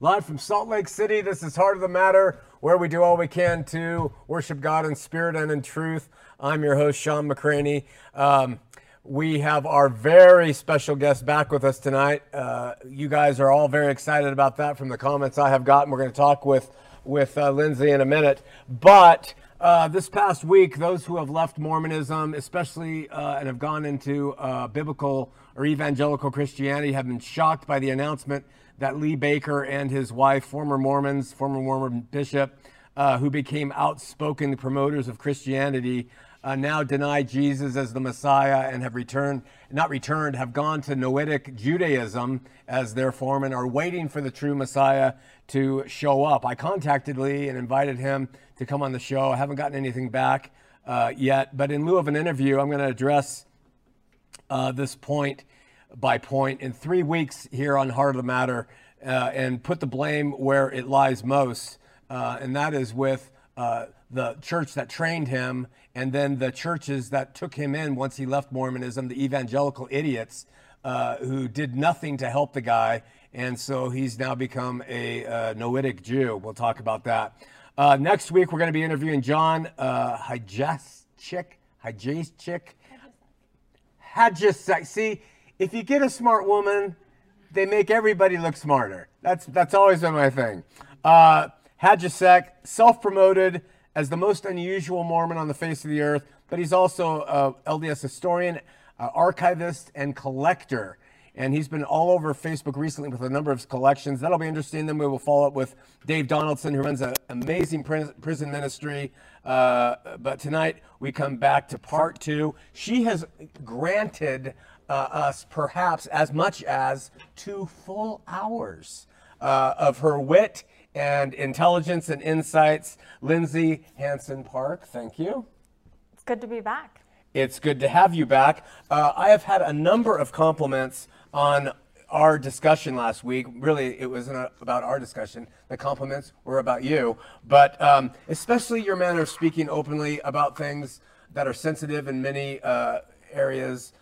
Live from Salt Lake City, this is Heart of the Matter, where we do all we can to worship God in spirit and in truth. I'm your host, Shawn McCraney. Um, we have our very special guest back with us tonight. Uh, you guys are all very excited about that from the comments I have gotten. We're going to talk with, with uh, Lindsay in a minute. But uh, this past week, those who have left Mormonism, especially uh, and have gone into uh, biblical or evangelical Christianity, have been shocked by the announcement that Lee Baker and his wife, former Mormons, former Mormon bishop, uh, who became outspoken promoters of Christianity, uh, now deny Jesus as the Messiah and have returned, not returned, have gone to Noetic Judaism as their form and are waiting for the true Messiah to show up. I contacted Lee and invited him to come on the show. I haven't gotten anything back uh, yet, but in lieu of an interview, I'm going to address uh, this point by point in three weeks here on Heart of the Matter uh, and put the blame where it lies most, uh, and that is with uh, the church that trained him and then the churches that took him in once he left Mormonism, the evangelical idiots uh, who did nothing to help the guy. And so he's now become a uh, Noetic Jew. We'll talk about that. Uh, next week, we're going to be interviewing John uh, Hajicek. Hajicek. Hajicek. See, if you get a smart woman, they make everybody look smarter. That's that's always been my thing. Uh, self-promoted as the most unusual Mormon on the face of the earth, but he's also a LDS historian, archivist, and collector. And he's been all over Facebook recently with a number of collections. That'll be interesting. Then we will follow up with Dave Donaldson, who runs an amazing prison ministry. Uh, but tonight we come back to part two. She has granted uh, us perhaps as much as two full hours uh, of her wit and intelligence and insights. Lindsay Hansen Park, thank you. It's good to be back. It's good to have you back. Uh, I have had a number of compliments on our discussion last week. Really, it wasn't about our discussion. The compliments were about you, but um, especially your manner of speaking openly about things that are sensitive in many uh, areas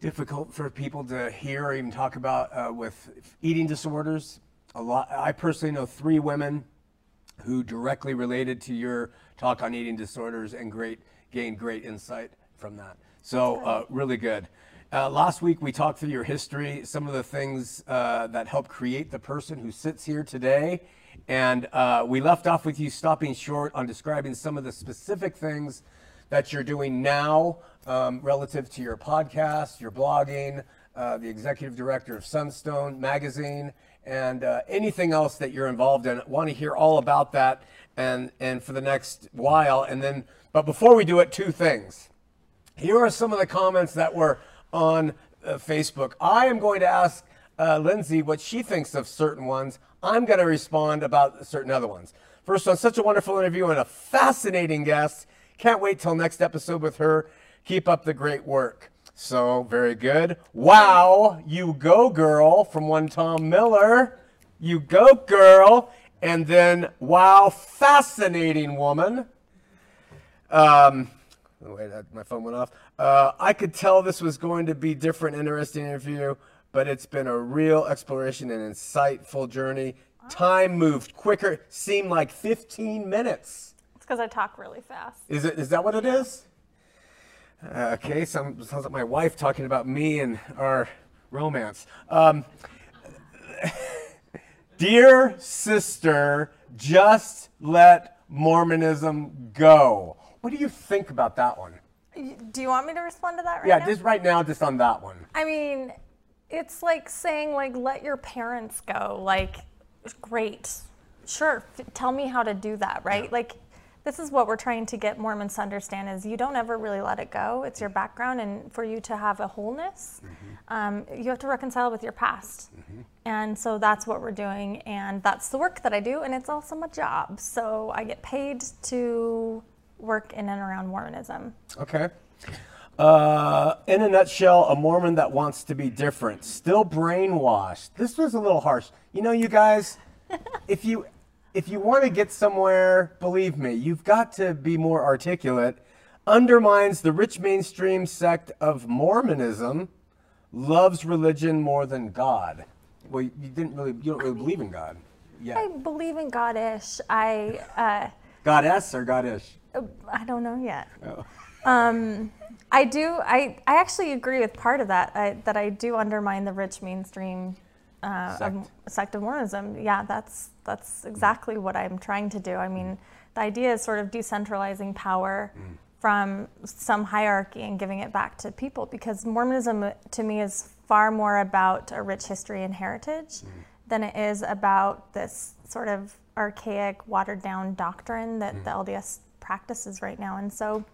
difficult for people to hear or even talk about uh, with eating disorders. A lot. I personally know three women who directly related to your talk on eating disorders and great gained great insight from that. So uh, really good. Uh, last week we talked through your history, some of the things uh, that helped create the person who sits here today, and uh, we left off with you stopping short on describing some of the specific things that you're doing now um, relative to your podcast, your blogging, uh, the executive director of Sunstone Magazine, and uh, anything else that you're involved in. I want to hear all about that and, and for the next while. And then, but before we do it, two things. Here are some of the comments that were on uh, Facebook. I am going to ask uh, Lindsay what she thinks of certain ones. I'm going to respond about certain other ones. First one, such a wonderful interview and a fascinating guest. Can't wait till next episode with her. Keep up the great work. So, very good. Wow, you go, girl, from one Tom Miller. You go, girl. And then, wow, fascinating woman. Um, wait, my phone went off. Uh, I could tell this was going to be different, interesting interview, but it's been a real exploration and insightful journey. Time moved quicker, seemed like 15 minutes because I talk really fast. Is it? Is that what it is? Uh, okay, some, sounds like my wife talking about me and our romance. Um, dear sister, just let Mormonism go. What do you think about that one? Do you want me to respond to that right yeah, now? Yeah, just right now, just on that one. I mean, it's like saying like let your parents go. Like, great, sure. F- tell me how to do that, right? Yeah. Like this is what we're trying to get Mormons to understand is you don't ever really let it go. It's your background, and for you to have a wholeness, mm-hmm. um, you have to reconcile with your past. Mm-hmm. And so that's what we're doing, and that's the work that I do, and it's also my job. So I get paid to work in and around Mormonism. Okay. Uh, in a nutshell, a Mormon that wants to be different, still brainwashed. This was a little harsh. You know, you guys, if you if you want to get somewhere, believe me, you've got to be more articulate. Undermines the rich mainstream sect of Mormonism, loves religion more than God. Well, you didn't really, you don't really believe in God. Yeah. I believe in God-ish. I uh, Goddess or Goddish? I don't know yet. Oh. Um, I do. I, I actually agree with part of that. I, that I do undermine the rich mainstream uh, Sect. of sect of Mormonism. Yeah, that's that's exactly what I'm trying to do. I mean, the idea is sort of decentralizing power mm. from some hierarchy and giving it back to people because Mormonism to me is far more about a rich history and heritage mm. than it is about this sort of archaic, watered down doctrine that mm. the LDS practices right now. And so,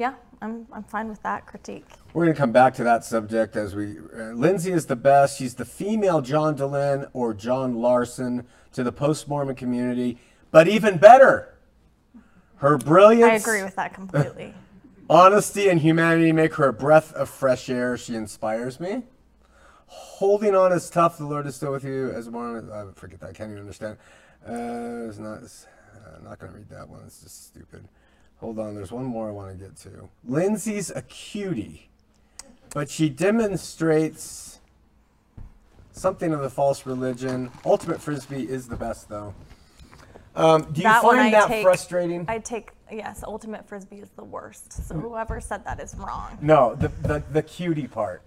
yeah, I'm, I'm fine with that critique. We're going to come back to that subject as we. Uh, Lindsay is the best. She's the female John Dehlin or John Larsen to the post Mormon community. But even better, her brilliance, I agree with that completely. honesty, and humanity make her a breath of fresh air. She inspires me. Holding on is tough. The Lord is still with you. As Mormon, I forget that. I can't even understand. Uh, it's not. Uh, I'm not going to read that one. It's just stupid. Hold on. There's one more I want to get to. Lindsay's a cutie, but she demonstrates something of the false religion. Ultimate frisbee is the best, though. Um, do you That find that take- frustrating? I take, yes, ultimate frisbee is the worst. So whoever said that is wrong. no, the, the the cutie part.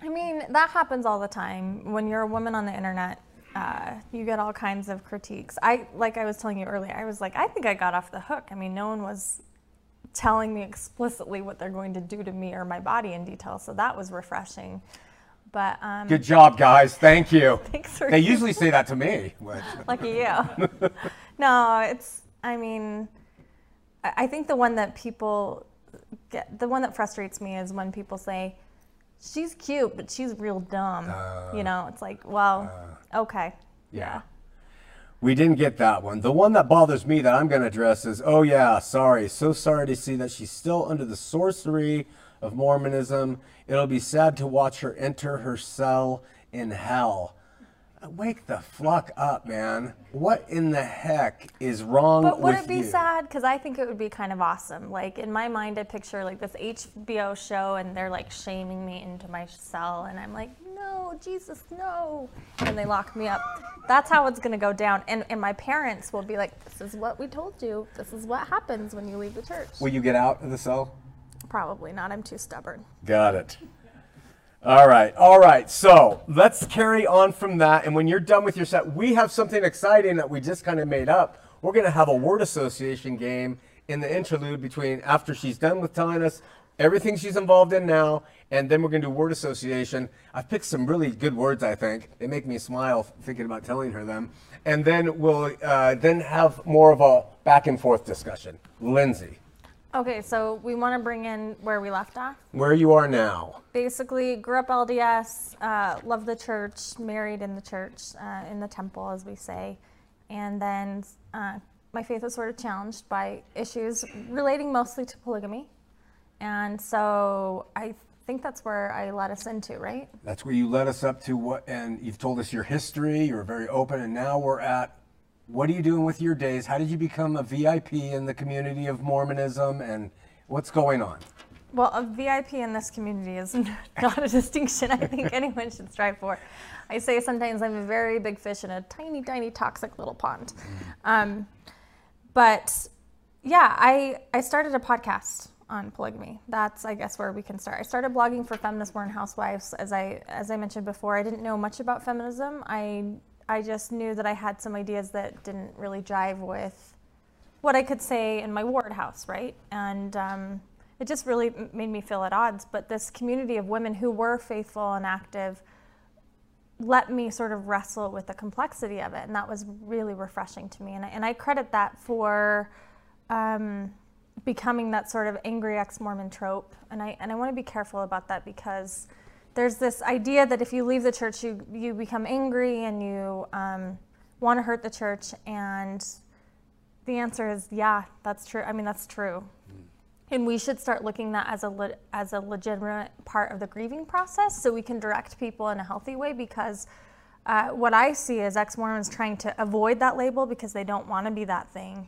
I mean, that happens all the time. When you're a woman on the internet, uh, you get all kinds of critiques. I, like I was telling you earlier, I was like, I think I got off the hook. I mean, no one was telling me explicitly what they're going to do to me or my body in detail, so that was refreshing. But um, Good job, guys. Thank you. thanks for They usually say that to me. Lucky you. no, it's. I mean, I I think the one that people get, the one that frustrates me is when people say, "She's cute, but she's real dumb." you know, it's like, well, okay, Yeah. We didn't get that one. The one that bothers me that I'm going to address is oh, yeah, sorry. So sorry to see that she's still under the sorcery of Mormonism. It'll be sad to watch her enter her cell in hell. Wake the fuck up, man. What in the heck is wrong? But would with it be you? sad? Because I think it would be kind of awesome. Like in my mind, I picture like this HBO show, and they're like shaming me into my cell, and I'm like, no, Jesus, no, and they lock me up. That's how it's gonna go down. And and my parents will be like, this is what we told you. This is what happens when you leave the church. Will you get out of the cell? Probably not. I'm too stubborn. Got it. All right, all right. So let's carry on from that. And when you're done with your set, we have something exciting that we just kind of made up. We're going to have a word association game in the interlude between after she's done with telling us everything she's involved in now, and then we're going to do word association. I've picked some really good words, I think. They make me smile thinking about telling her them. And then we'll uh, then have more of a back and forth discussion. Lindsay, Okay, so we want to bring in where we left off. where you are now. basically grew up LDS, uh, loved the church, married in the church, uh, in the temple, as we say, and then uh, my faith was sort of challenged by issues relating mostly to polygamy, and so I think that's where I led us into, right? That's where you led us up to what, and you've told us your history. You're very open, and now we're at what are you doing with your days? How did you become a VIP in the community of Mormonism, and what's going on? Well, a VIP in this community is not a distinction I think anyone should strive for. I say sometimes I'm a very big fish in a tiny, tiny, toxic little pond. Um, but yeah, I, I started a podcast on polygamy. That's, I guess, where we can start. I started blogging for Feminist Mormon Housewives. As I, as I mentioned before, I didn't know much about feminism. I, I just knew that I had some ideas that didn't really jive with what I could say in my ward house, right? And um, it just really made me feel at odds. But this community of women who were faithful and active let me sort of wrestle with the complexity of it, and that was really refreshing to me. And I, and I credit that for um, becoming that sort of angry ex-Mormon trope. And I and I want to be careful about that because there's this idea that if you leave the church, you you become angry and you um, want to hurt the church. And the answer is yeah, that's true. I mean, that's true. And we should start looking that as a le- as a legitimate part of the grieving process, so we can direct people in a healthy way. Because uh, what I see is ex-Mormons trying to avoid that label because they don't want to be that thing,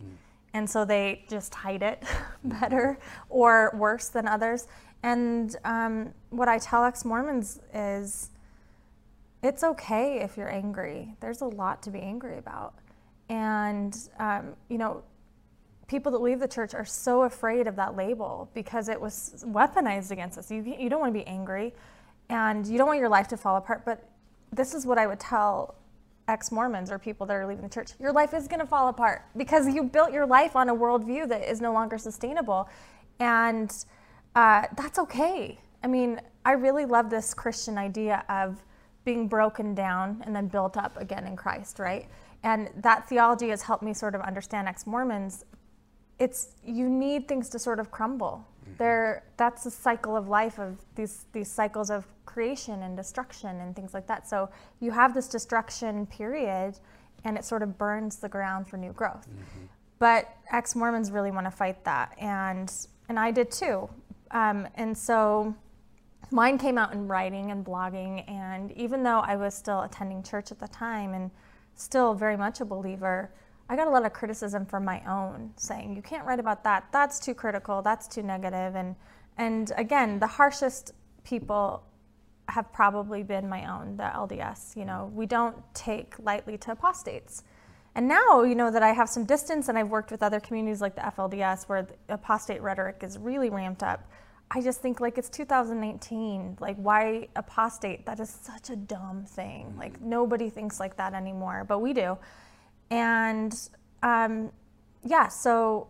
and so they just hide it better or worse than others. And um, what I tell ex-Mormons is, it's okay if you're angry. There's a lot to be angry about. And, um, you know, people that leave the church are so afraid of that label because it was weaponized against us. You, you don't want to be angry and you don't want your life to fall apart. But this is what I would tell ex Mormons or people that are leaving the church your life is going to fall apart because you built your life on a worldview that is no longer sustainable. And uh, that's okay. I mean, I really love this Christian idea of being broken down and then built up again in Christ, right? And that theology has helped me sort of understand ex Mormons. It's you need things to sort of crumble. Mm-hmm. There, that's the cycle of life of these these cycles of creation and destruction and things like that. So you have this destruction period, and it sort of burns the ground for new growth. Mm-hmm. But ex Mormons really want to fight that, and and I did too. Um, and so mine came out in writing and blogging. And even though I was still attending church at the time and still very much a believer, I got a lot of criticism from my own saying, you can't write about that. That's too critical. That's too negative. And, and again, the harshest people have probably been my own, the LDS. You know, we don't take lightly to apostates. And now, you know, that I have some distance and I've worked with other communities like the FLDS where the apostate rhetoric is really ramped up. I just think like it's 2019. Like, why apostate? That is such a dumb thing. Mm-hmm. Like, nobody thinks like that anymore, but we do. And um, yeah, so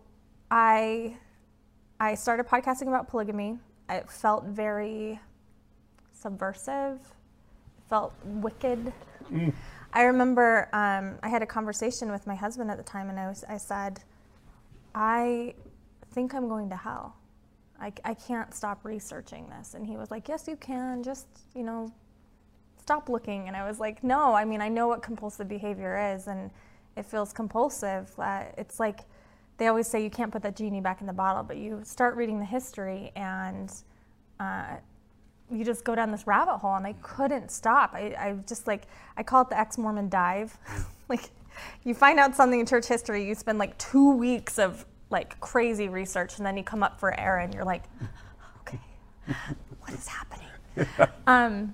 I I started podcasting about polygamy. It felt very subversive. It felt wicked. Mm. I remember um, I had a conversation with my husband at the time, and I was I said, I think I'm going to hell I, I can't stop researching this. And he was like, Yes, you can. Just, you know, stop looking. And I was like, No, I mean, I know what compulsive behavior is, and it feels compulsive. Uh, it's like they always say you can't put that genie back in the bottle, but you start reading the history and uh, you just go down this rabbit hole. And I couldn't stop. I, I just like, I call it the ex Mormon dive. like, you find out something in church history, you spend like two weeks of like crazy research, and then you come up for air, and you're like, okay, what is happening? um,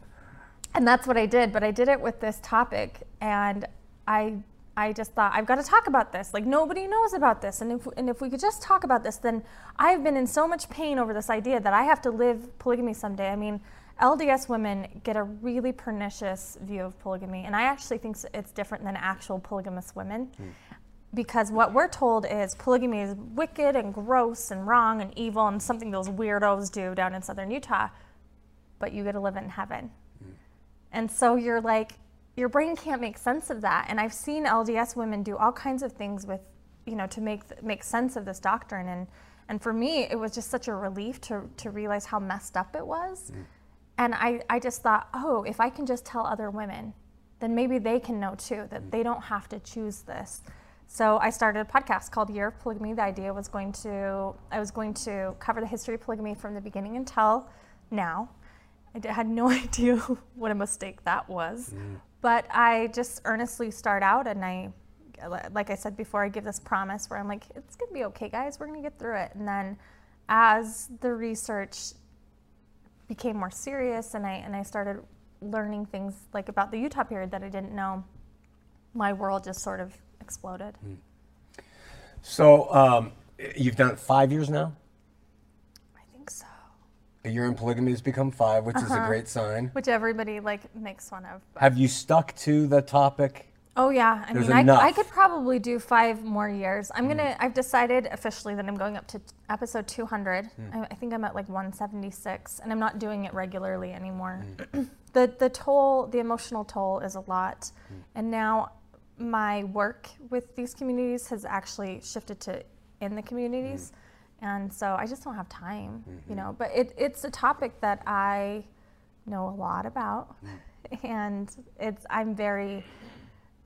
and that's what I did. But I did it with this topic, and I I just thought I've got to talk about this. Like nobody knows about this, and if and if we could just talk about this, then I've been in so much pain over this idea that I have to live polygamy someday. I mean. LDS women get a really pernicious view of polygamy, and I actually think it's different than actual polygamous women. Mm because what we're told is polygamy is wicked and gross and wrong and evil and something those weirdos do down in southern Utah, but you get to live in heaven. Mm. And so you're like, your brain can't make sense of that. And I've seen LDS women do all kinds of things with, you know, to make make sense of this doctrine. And and for me, it was just such a relief to to realize how messed up it was. Mm. And I, I just thought, oh, if I can just tell other women, then maybe they can know too that mm. they don't have to choose this. So I started a podcast called Year of Polygamy. The idea was going to I was going to cover the history of polygamy from the beginning until now. I had no idea what a mistake that was, mm. but I just earnestly start out and I like I said before, I give this promise where I'm like, it's gonna be okay, guys. We're gonna get through it. And then, as the research became more serious, and I and I started learning things like about the Utah period that I didn't know, my world just sort of exploded. Mm. So um, you've done it five years now. I think so. A year in polygamy has become five, which uh-huh. is a uh-huh. great sign. Which everybody like makes fun of. Have you stuck to the topic? Oh yeah, I There's mean, I, I, could probably do five more years. I'm mm. gonna. I've decided officially that I'm going up to episode 200. Mm. I, I, think I'm at like 176, and I'm not doing it regularly anymore. Mm. the the toll, the emotional toll, is a lot, mm. and now my work with these communities has actually shifted to in the communities. Mm-hmm. And so I just don't have time, mm-hmm. you know. But it, it's a topic that I know a lot about. Mm. And it's I'm very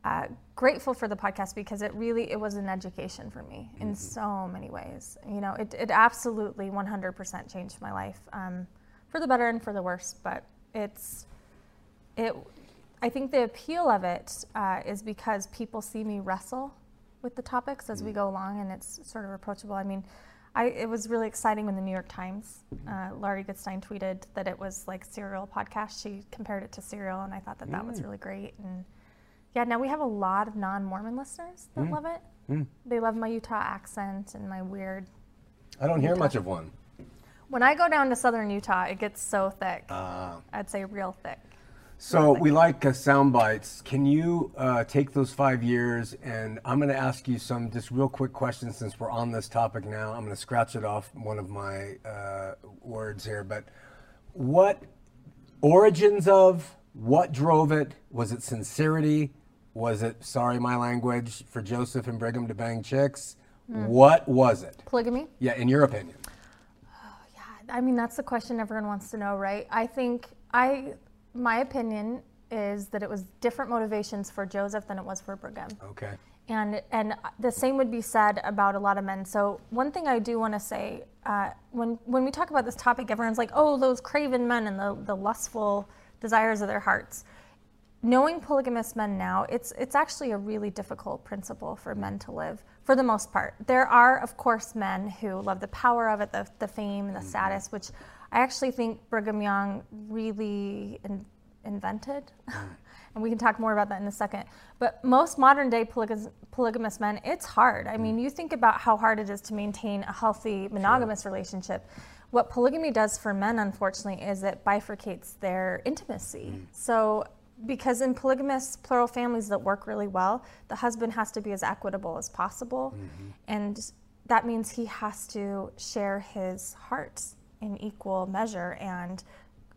uh, grateful for the podcast because it really it was an education for me mm-hmm. in so many ways. You know, it, it absolutely 100% changed my life um, for the better and for the worse. But it's it I think the appeal of it uh, is because people see me wrestle with the topics as mm. we go along, and it's sort of approachable. I mean, I, it was really exciting when the New York Times, uh, Laurie Goodstein tweeted that it was like Serial podcast. She compared it to Serial, and I thought that that was really great. And yeah, now we have a lot of non-Mormon listeners that love it. They love my Utah accent and my weird. I don't hear much of one. When I go down to southern Utah, it gets so thick. Ah. I'd say real thick. So we like uh, sound bites. Can you uh, take those five years and I'm going to ask you some just real quick questions since we're on this topic now. I'm going to scratch it off one of my uh, words here, but what origins of what drove it? Was it sincerity? Was it sorry my language for Joseph and Brigham to bang chicks? What was it? Polygamy. Yeah, in your opinion. Oh, yeah, I mean, that's the question everyone wants to know, right? I think I, my opinion is that it was different motivations for Joseph than it was for Brigham. Okay. And, and the same would be said about a lot of men. So one thing I do want to say, uh, when, when we talk about this topic, everyone's like, oh, those craven men and the, the lustful desires of their hearts. Knowing polygamous men now, it's, it's actually a really difficult principle for men to live, for the most part. There are, of course, men who love the power of it, the, the fame and the status, which I actually think Brigham Young really in, invented. Mm. and we can talk more about that in a second. But most modern day polyg- polygamous men, it's hard. I mean, mm. you think about how hard it is to maintain a healthy monogamous relationship. What polygamy does for men, unfortunately, is it bifurcates their intimacy. Mm. So, because in polygamous plural families that work really well, the husband has to be as equitable as possible. Mm-hmm. And that means he has to share his heart in equal measure. And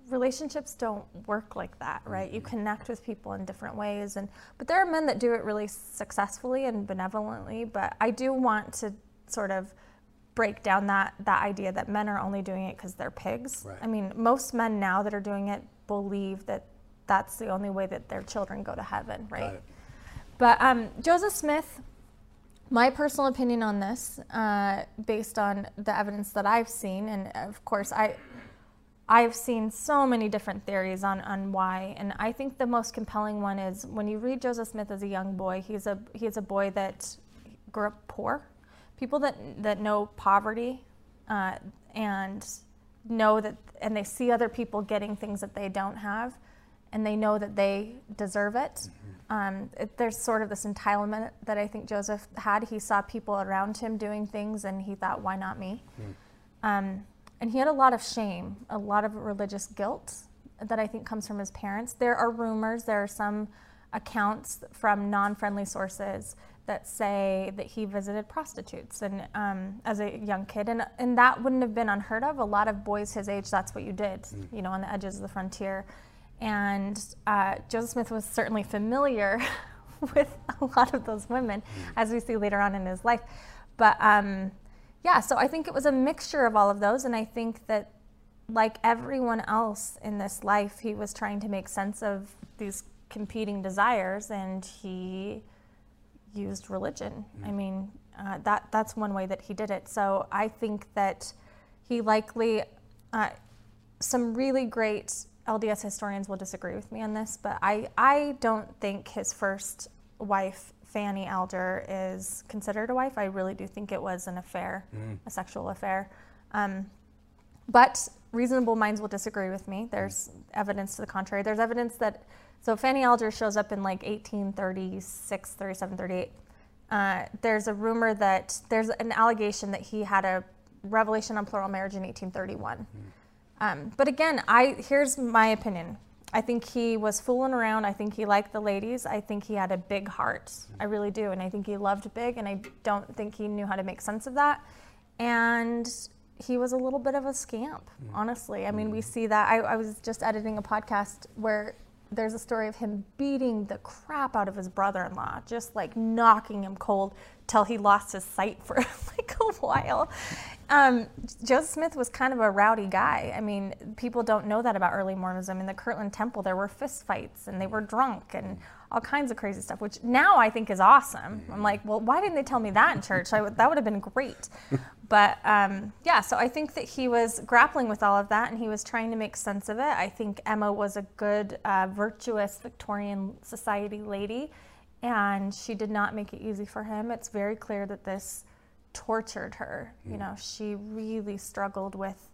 relationships don't work like that, right? You connect with people in different ways. And but there are men that do it really successfully and benevolently. But I do want to sort of break down that that idea that men are only doing it because they're pigs. Right. I mean, most men now that are doing it believe that that's the only way that their children go to heaven, right? But um, Joseph Smith, my personal opinion on this, uh, based on the evidence that I've seen, and of course I, I've seen so many different theories on, on why, and I think the most compelling one is when you read Joseph Smith as a young boy. He's a he's a boy that grew up poor. People that that know poverty, uh, and know that, and they see other people getting things that they don't have, and they know that they deserve it. Um, it, there's sort of this entitlement that I think Joseph had. He saw people around him doing things, and he thought, "Why not me?" Um, and he had a lot of shame, a lot of religious guilt that I think comes from his parents. There are rumors, there are some accounts from non-friendly sources that say that he visited prostitutes and um, as a young kid, and and that wouldn't have been unheard of. A lot of boys his age, that's what you did, you know, on the edges of the frontier. And uh, Joseph Smith was certainly familiar with a lot of those women, as we see later on in his life. But um, yeah, so I think it was a mixture of all of those, and I think that, like everyone else in this life, he was trying to make sense of these competing desires, and he used religion. I mean, uh, that that's one way that he did it. So I think that he likely, uh, some really great LDS historians will disagree with me on this, but I I don't think his first wife Fanny Alger is considered a wife. I really do think it was an affair, a sexual affair. Um, but reasonable minds will disagree with me. There's evidence to the contrary. There's evidence that, so Fanny Alger shows up in like 1836, 37, 38. Uh, there's a rumor that, there's an allegation that he had a revelation on plural marriage in 1831. Um, but again, I here's my opinion. I think he was fooling around. I think he liked the ladies. I think he had a big heart. I really do. And I think he loved big, and I don't think he knew how to make sense of that. And he was a little bit of a scamp, honestly. I mean, we see that. I, I was just editing a podcast where there's a story of him beating the crap out of his brother in law, just like knocking him cold till he lost his sight for like a while. Um, Joseph Smith was kind of a rowdy guy. I mean, people don't know that about early Mormonism. In the Kirtland Temple, there were fist fights and they were drunk and all kinds of crazy stuff, which now I think is awesome. I'm like, well, why didn't they tell me that in church? I that would have been great. But um, yeah, so I think that he was grappling with all of that and he was trying to make sense of it. I think Emma was a good, uh, virtuous Victorian society lady and she did not make it easy for him. It's very clear that this tortured her. You know, she really struggled with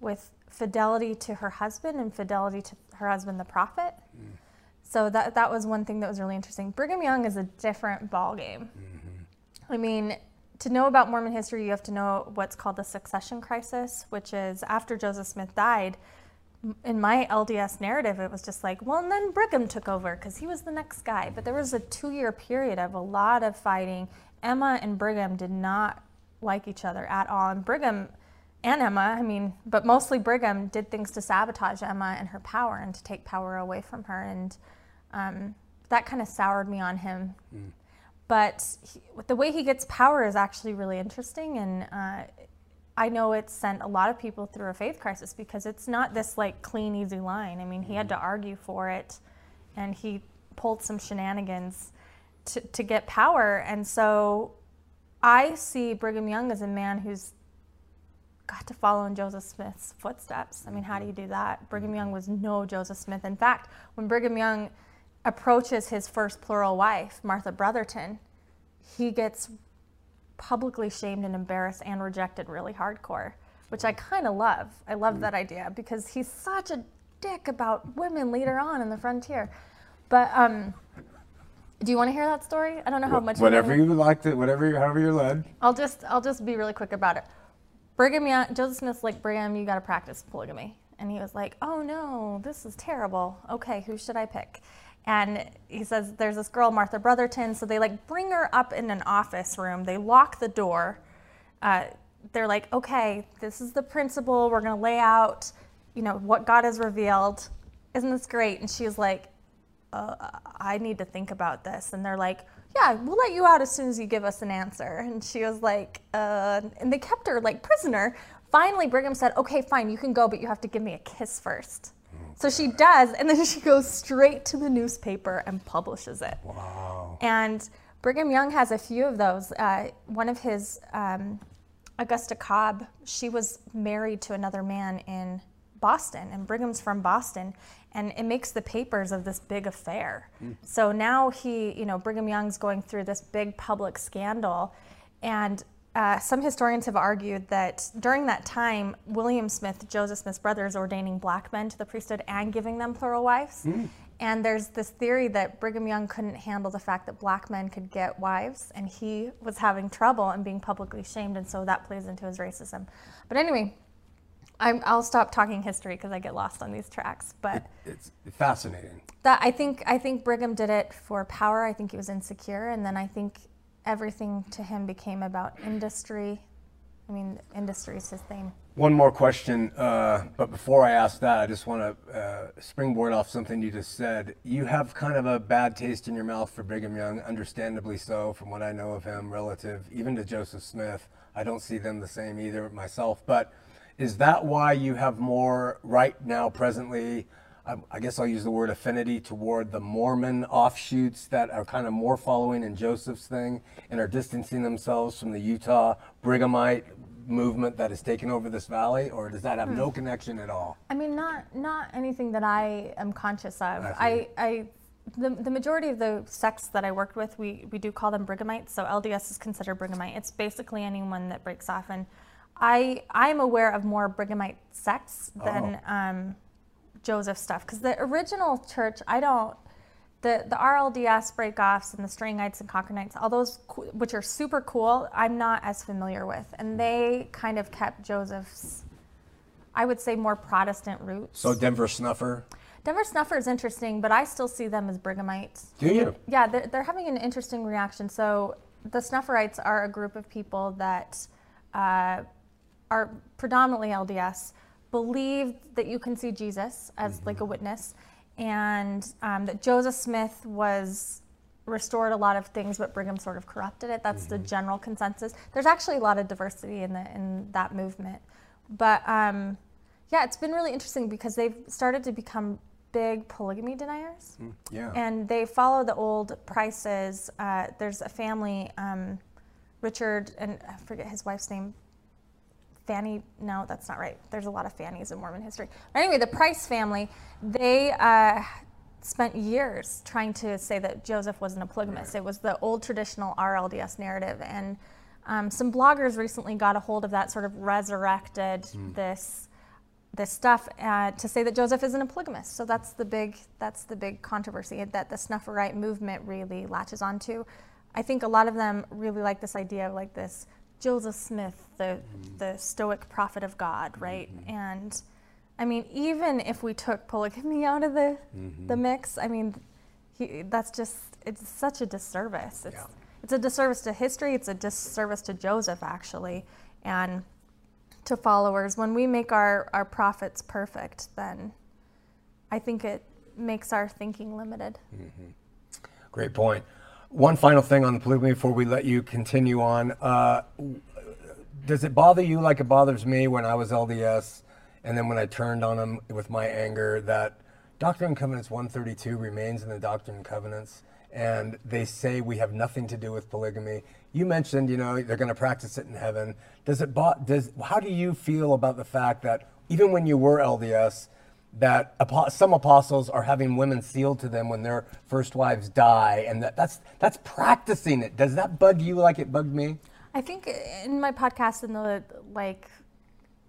with fidelity to her husband and fidelity to her husband, the prophet. So that that was one thing that was really interesting. Brigham Young is a different ballgame. Mm-hmm. I mean, to know about Mormon history, you have to know what's called the succession crisis, which is after Joseph Smith died. In my LDS narrative, it was just like, well, and then Brigham took over because he was the next guy. But there was a two year period of a lot of fighting. Emma and Brigham did not like each other at all. And Brigham and Emma, I mean, but mostly Brigham did things to sabotage Emma and her power and to take power away from her. And um, that kind of soured me on him. But he, the way he gets power is actually really interesting. And uh, I know it sent a lot of people through a faith crisis because it's not this like clean, easy line. I mean, he had to argue for it and he pulled some shenanigans to, to get power. And so I see Brigham Young as a man who's got to follow in Joseph Smith's footsteps. I mean, how do you do that? Brigham Young was no Joseph Smith. In fact, when Brigham Young approaches his first plural wife, Martha Brotherton, he gets publicly shamed and embarrassed and rejected really hardcore, which I kind of love. I love that idea because he's such a dick about women later on in the frontier. But um, do you want to hear that story? I don't know how much. Whatever you would like to, whatever, you- however you're led. I'll just I'll just be really quick about it. Brigham Young, Joseph Smith's like Brigham, you got to practice polygamy, and he was like, oh no, this is terrible. Okay, who should I pick? And he says there's this girl Martha Brotherton, so they like bring her up in an office room. They lock the door. Uh, they're like, okay, this is the principle. We're gonna lay out, you know, what God has revealed. Isn't this great? And she was like, uh, I need to think about this. And they're like, yeah, we'll let you out as soon as you give us an answer. And she was like, uh, and they kept her like prisoner. Finally, Brigham said, okay, fine, you can go, but you have to give me a kiss first. So she does, and then she goes straight to the newspaper and publishes it. Wow. And Brigham Young has a few of those. Uh, one of his, um, Augusta Cobb, she was married to another man in Boston, and Brigham's from Boston, and it makes the papers of this big affair. So now he, you know, Brigham Young's going through this big public scandal, and uh, some historians have argued that during that time, William Smith, Joseph Smith's brother, is ordaining black men to the priesthood and giving them plural wives. And there's this theory that Brigham Young couldn't handle the fact that black men could get wives, and he was having trouble and being publicly shamed, and so that plays into his racism. But anyway, I'm, I'll stop talking history because I get lost on these tracks. But It's fascinating. that I think I think Brigham did it for power. I think he was insecure, and then I think everything to him became about industry. I mean, industry is his thing. One more question, uh, but before I ask that, I just want to uh, springboard off something you just said. You have kind of a bad taste in your mouth for Brigham Young, understandably so, from what I know of him, relative even to Joseph Smith. I don't see them the same either myself. But is that why you have more right now, presently? I, I guess I'll use the word affinity toward the Mormon offshoots that are kind of more following in Joseph's thing and are distancing themselves from the Utah Brighamite movement that has taken over this valley, or does that have no connection at all? I mean, not not anything that I am conscious of. I I, I the, the majority of the sects that I worked with, we, we do call them Brighamites. So LDS is considered Brighamite. It's basically anyone that breaks off. And I I'm aware of more Brighamite sects than um, Joseph stuff because the original church, I don't. The, the RLDS breakoffs and the Strangites and Concordites, all those which are super cool, I'm not as familiar with, and they kind of kept Joseph's, I would say, more Protestant roots. So Denver Snuffer, Denver Snuffer is interesting, but I still see them as Brighamites. do you? Yeah, they're, they're having an interesting reaction. So the Snufferites are a group of people that uh, are predominantly LDS, believe that you can see Jesus as like a witness, and um, that Joseph Smith was restored a lot of things, but Brigham sort of corrupted it. That's the general consensus. There's actually a lot of diversity in the in that movement, but um, yeah, it's been really interesting because they've started to become big polygamy deniers Yeah. and they follow the old prices. Uh, there's a family, um, Richard, and I forget his wife's name. Fanny, no, that's not right. There's a lot of Fannies in Mormon history. But anyway, the Price family, they uh, spent years trying to say that Joseph wasn't a polygamist. It was the old traditional RLDS narrative. And Um, some bloggers recently got a hold of that, sort of resurrected this this stuff uh, to say that Joseph isn't a polygamist. So that's the big that's the big controversy that the Snufferite movement really latches onto. I think a lot of them really like this idea of like this Joseph Smith, the mm-hmm. the Stoic prophet of God, mm-hmm. right? And I mean, even if we took polygamy out of the mm-hmm. the mix, I mean, he, that's just it's such a disservice. It's Yeah. it's a disservice to history. It's a disservice to Joseph actually, and to followers. When we make our our prophets perfect, then I think it makes our thinking limited. Great point. One final thing on the polygamy before we let you continue on. Uh, does it bother you like it bothers me when I was LDS and then when I turned on them with my anger that Doctrine and Covenants 132 remains in the Doctrine and Covenants and they say we have nothing to do with polygamy? You mentioned, you know, they're going to practice it in heaven. Does it bo- does how do you feel about the fact that even when you were LDS that some apostles are having women sealed to them when their first wives die and that, that's that's practicing it. Does that bug you like it bugged me? I think in my podcast in the like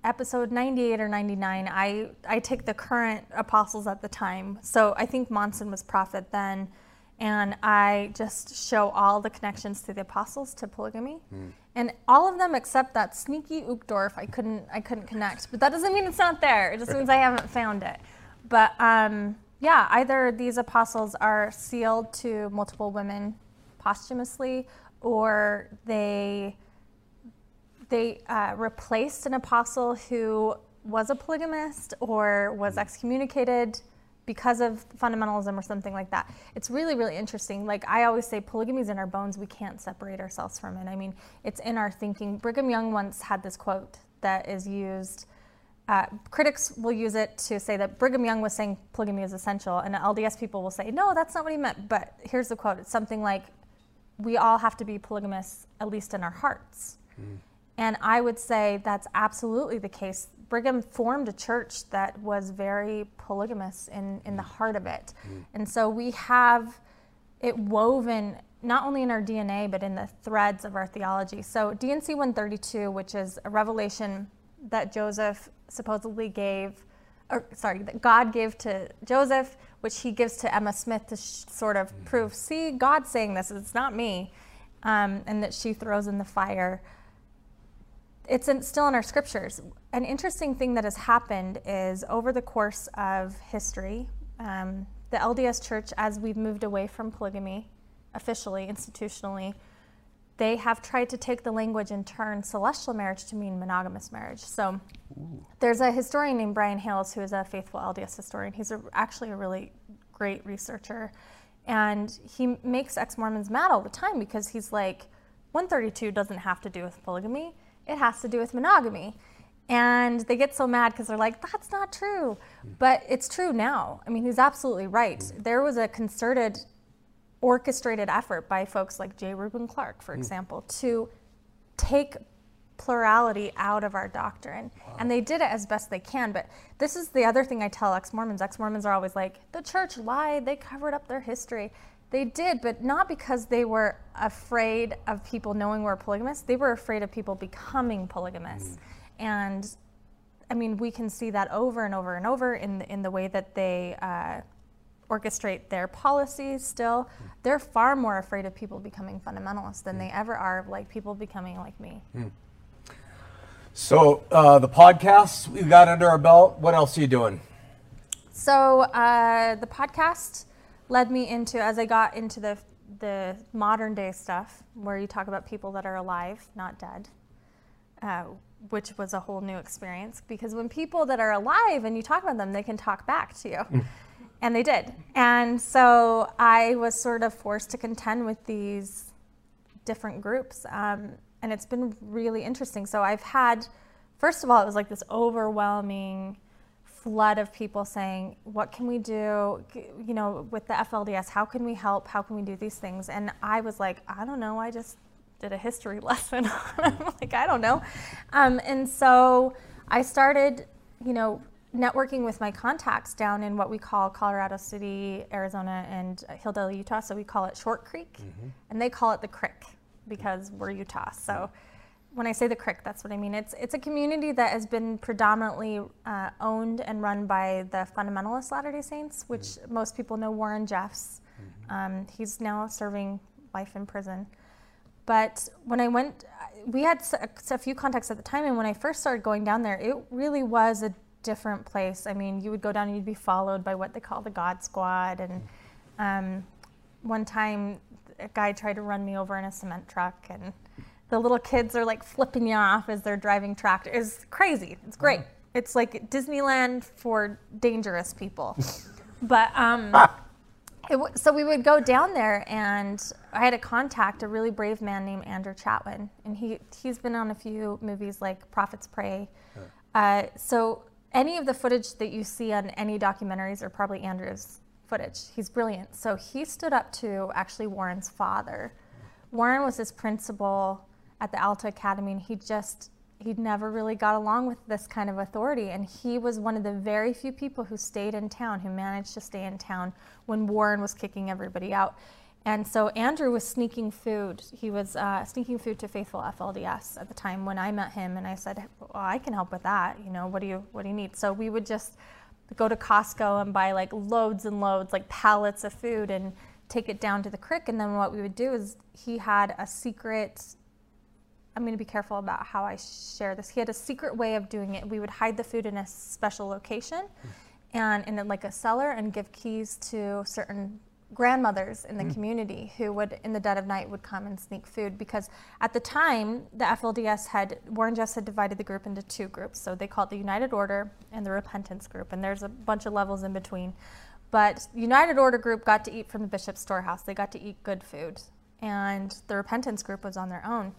episode 98 or 99, I I take the current apostles at the time. So I think Monson was prophet then, and I just show all the connections to the apostles to polygamy, hmm. And all of them except that sneaky Uchtdorf I couldn't I couldn't connect. But that doesn't mean it's not there. It just means I haven't found it. But um, yeah, either these apostles are sealed to multiple women posthumously, or they they uh, replaced an apostle who was a polygamist or was excommunicated because of fundamentalism or something like that. It's really, really interesting. Like I always say, polygamy is in our bones. We can't separate ourselves from it. I mean, it's in our thinking. Brigham Young once had this quote that is used. Uh, critics will use it to say that Brigham Young was saying polygamy is essential, and LDS people will say, no, that's not what he meant. But here's the quote it's something like, we all have to be polygamists, at least in our hearts. And I would say that's absolutely the case. Brigham formed a church that was very polygamous in, in the mm. heart of it. Mm. And so we have it woven not only in our DNA, but in the threads of our theology. So DNC 132, which is a revelation that Joseph supposedly gave, or sorry, that God gave to Joseph, which he gives to Emma Smith to sh- sort of mm. prove, see, God's saying this, it's not me, um, and that she throws in the fire it's in, still in our scriptures. An interesting thing that has happened is over the course of history, um, the LDS Church, as we've moved away from polygamy, officially, institutionally, they have tried to take the language and turn celestial marriage to mean monogamous marriage. So there's a historian named Brian Hales who is a faithful LDS historian. He's a, actually a really great researcher. And he makes ex Mormons mad all the time because he's like, 132 doesn't have to do with polygamy, it has to do with monogamy. And they get so mad because they're like, that's not true. But it's true now. I mean, he's absolutely right. Mm. There was a concerted, orchestrated effort by folks like J. Reuben Clark, for mm. example, to take plurality out of our doctrine. And they did it as best they can. But this is the other thing I tell ex Mormons. Ex Mormons are always like, the church lied, they covered up their history. They did, but not because they were afraid of people knowing we're polygamists. They were afraid of people becoming polygamists. And I mean, we can see that over and over and over in the, in the way that they uh, orchestrate their policies still. They're far more afraid of people becoming fundamentalists than they ever are of like people becoming like me. so uh, the podcasts we got under our belt what else are you doing So uh, the podcast led me into as I got into the the modern day stuff where you talk about people that are alive, not dead, uh, which was a whole new experience because when people that are alive and you talk about them, they can talk back to you. And they did. And so I was sort of forced to contend with these different groups. Um, and it's been really interesting. So I've had, first of all, it was like this overwhelming flood of people saying, What can we do? You know, with the FLDS, how can we help? How can we do these things? And I was like, I don't know. I just did a history lesson. I'm mm-hmm. like, I don't know. Um, and so I started, you know, networking with my contacts down in what we call Colorado City, Arizona, and uh, Hildale, Utah. So we call it Short Creek, mm-hmm. and they call it the Crick. because we're Utah. So mm-hmm. When I say the Crick, that's what I mean. It's it's a community that has been predominantly uh, owned and run by the fundamentalist Latter Day Saints, which mm-hmm. most people know Warren Jeffs. Mm-hmm. Um, he's now serving life in prison. But when I went, we had a, a few contacts at the time, and when I first started going down there, it really was a different place. I mean, you would go down and you'd be followed by what they call the God Squad, and um, one time a guy tried to run me over in a cement truck, and the little kids are like flipping you off as they're driving tractor. It's crazy. It's great. Uh-huh. It's like Disneyland for dangerous people. but um, w- so we would go down there, and I had a contact, a really brave man named Andrew Chatwin, and he he's been on a few movies like Prophet's Prey. Uh, so any of the footage that you see on any documentaries are probably Andrew's footage. He's brilliant. So he stood up to actually Warren's father. Warren was his principal at the Alta Academy, and he just he'd never really got along with this kind of authority. And he was one of the very few people who stayed in town, who managed to stay in town when Warren was kicking everybody out. And so Andrew was sneaking food. He was uh, sneaking food to Faithful FLDS at the time when I met him, and I said, well, "I can help with that. You know, what do you what do you need?" So we would just go to Costco and buy like loads and loads, like pallets of food, and take it down to the creek. And then what we would do is he had a secret I'm going to be careful about how I share this. He had a secret way of doing it. We would hide the food in a special location and in like a cellar and give keys to certain grandmothers in the mm. community who would in the dead of night would come and sneak food because at the time the FLDS had Warren Jeffs had divided the group into two groups. So they called it the United Order and the Repentance group. And there's a bunch of levels in between. But United Order group got to eat from the bishop's storehouse. They got to eat good food. And the Repentance group was on their own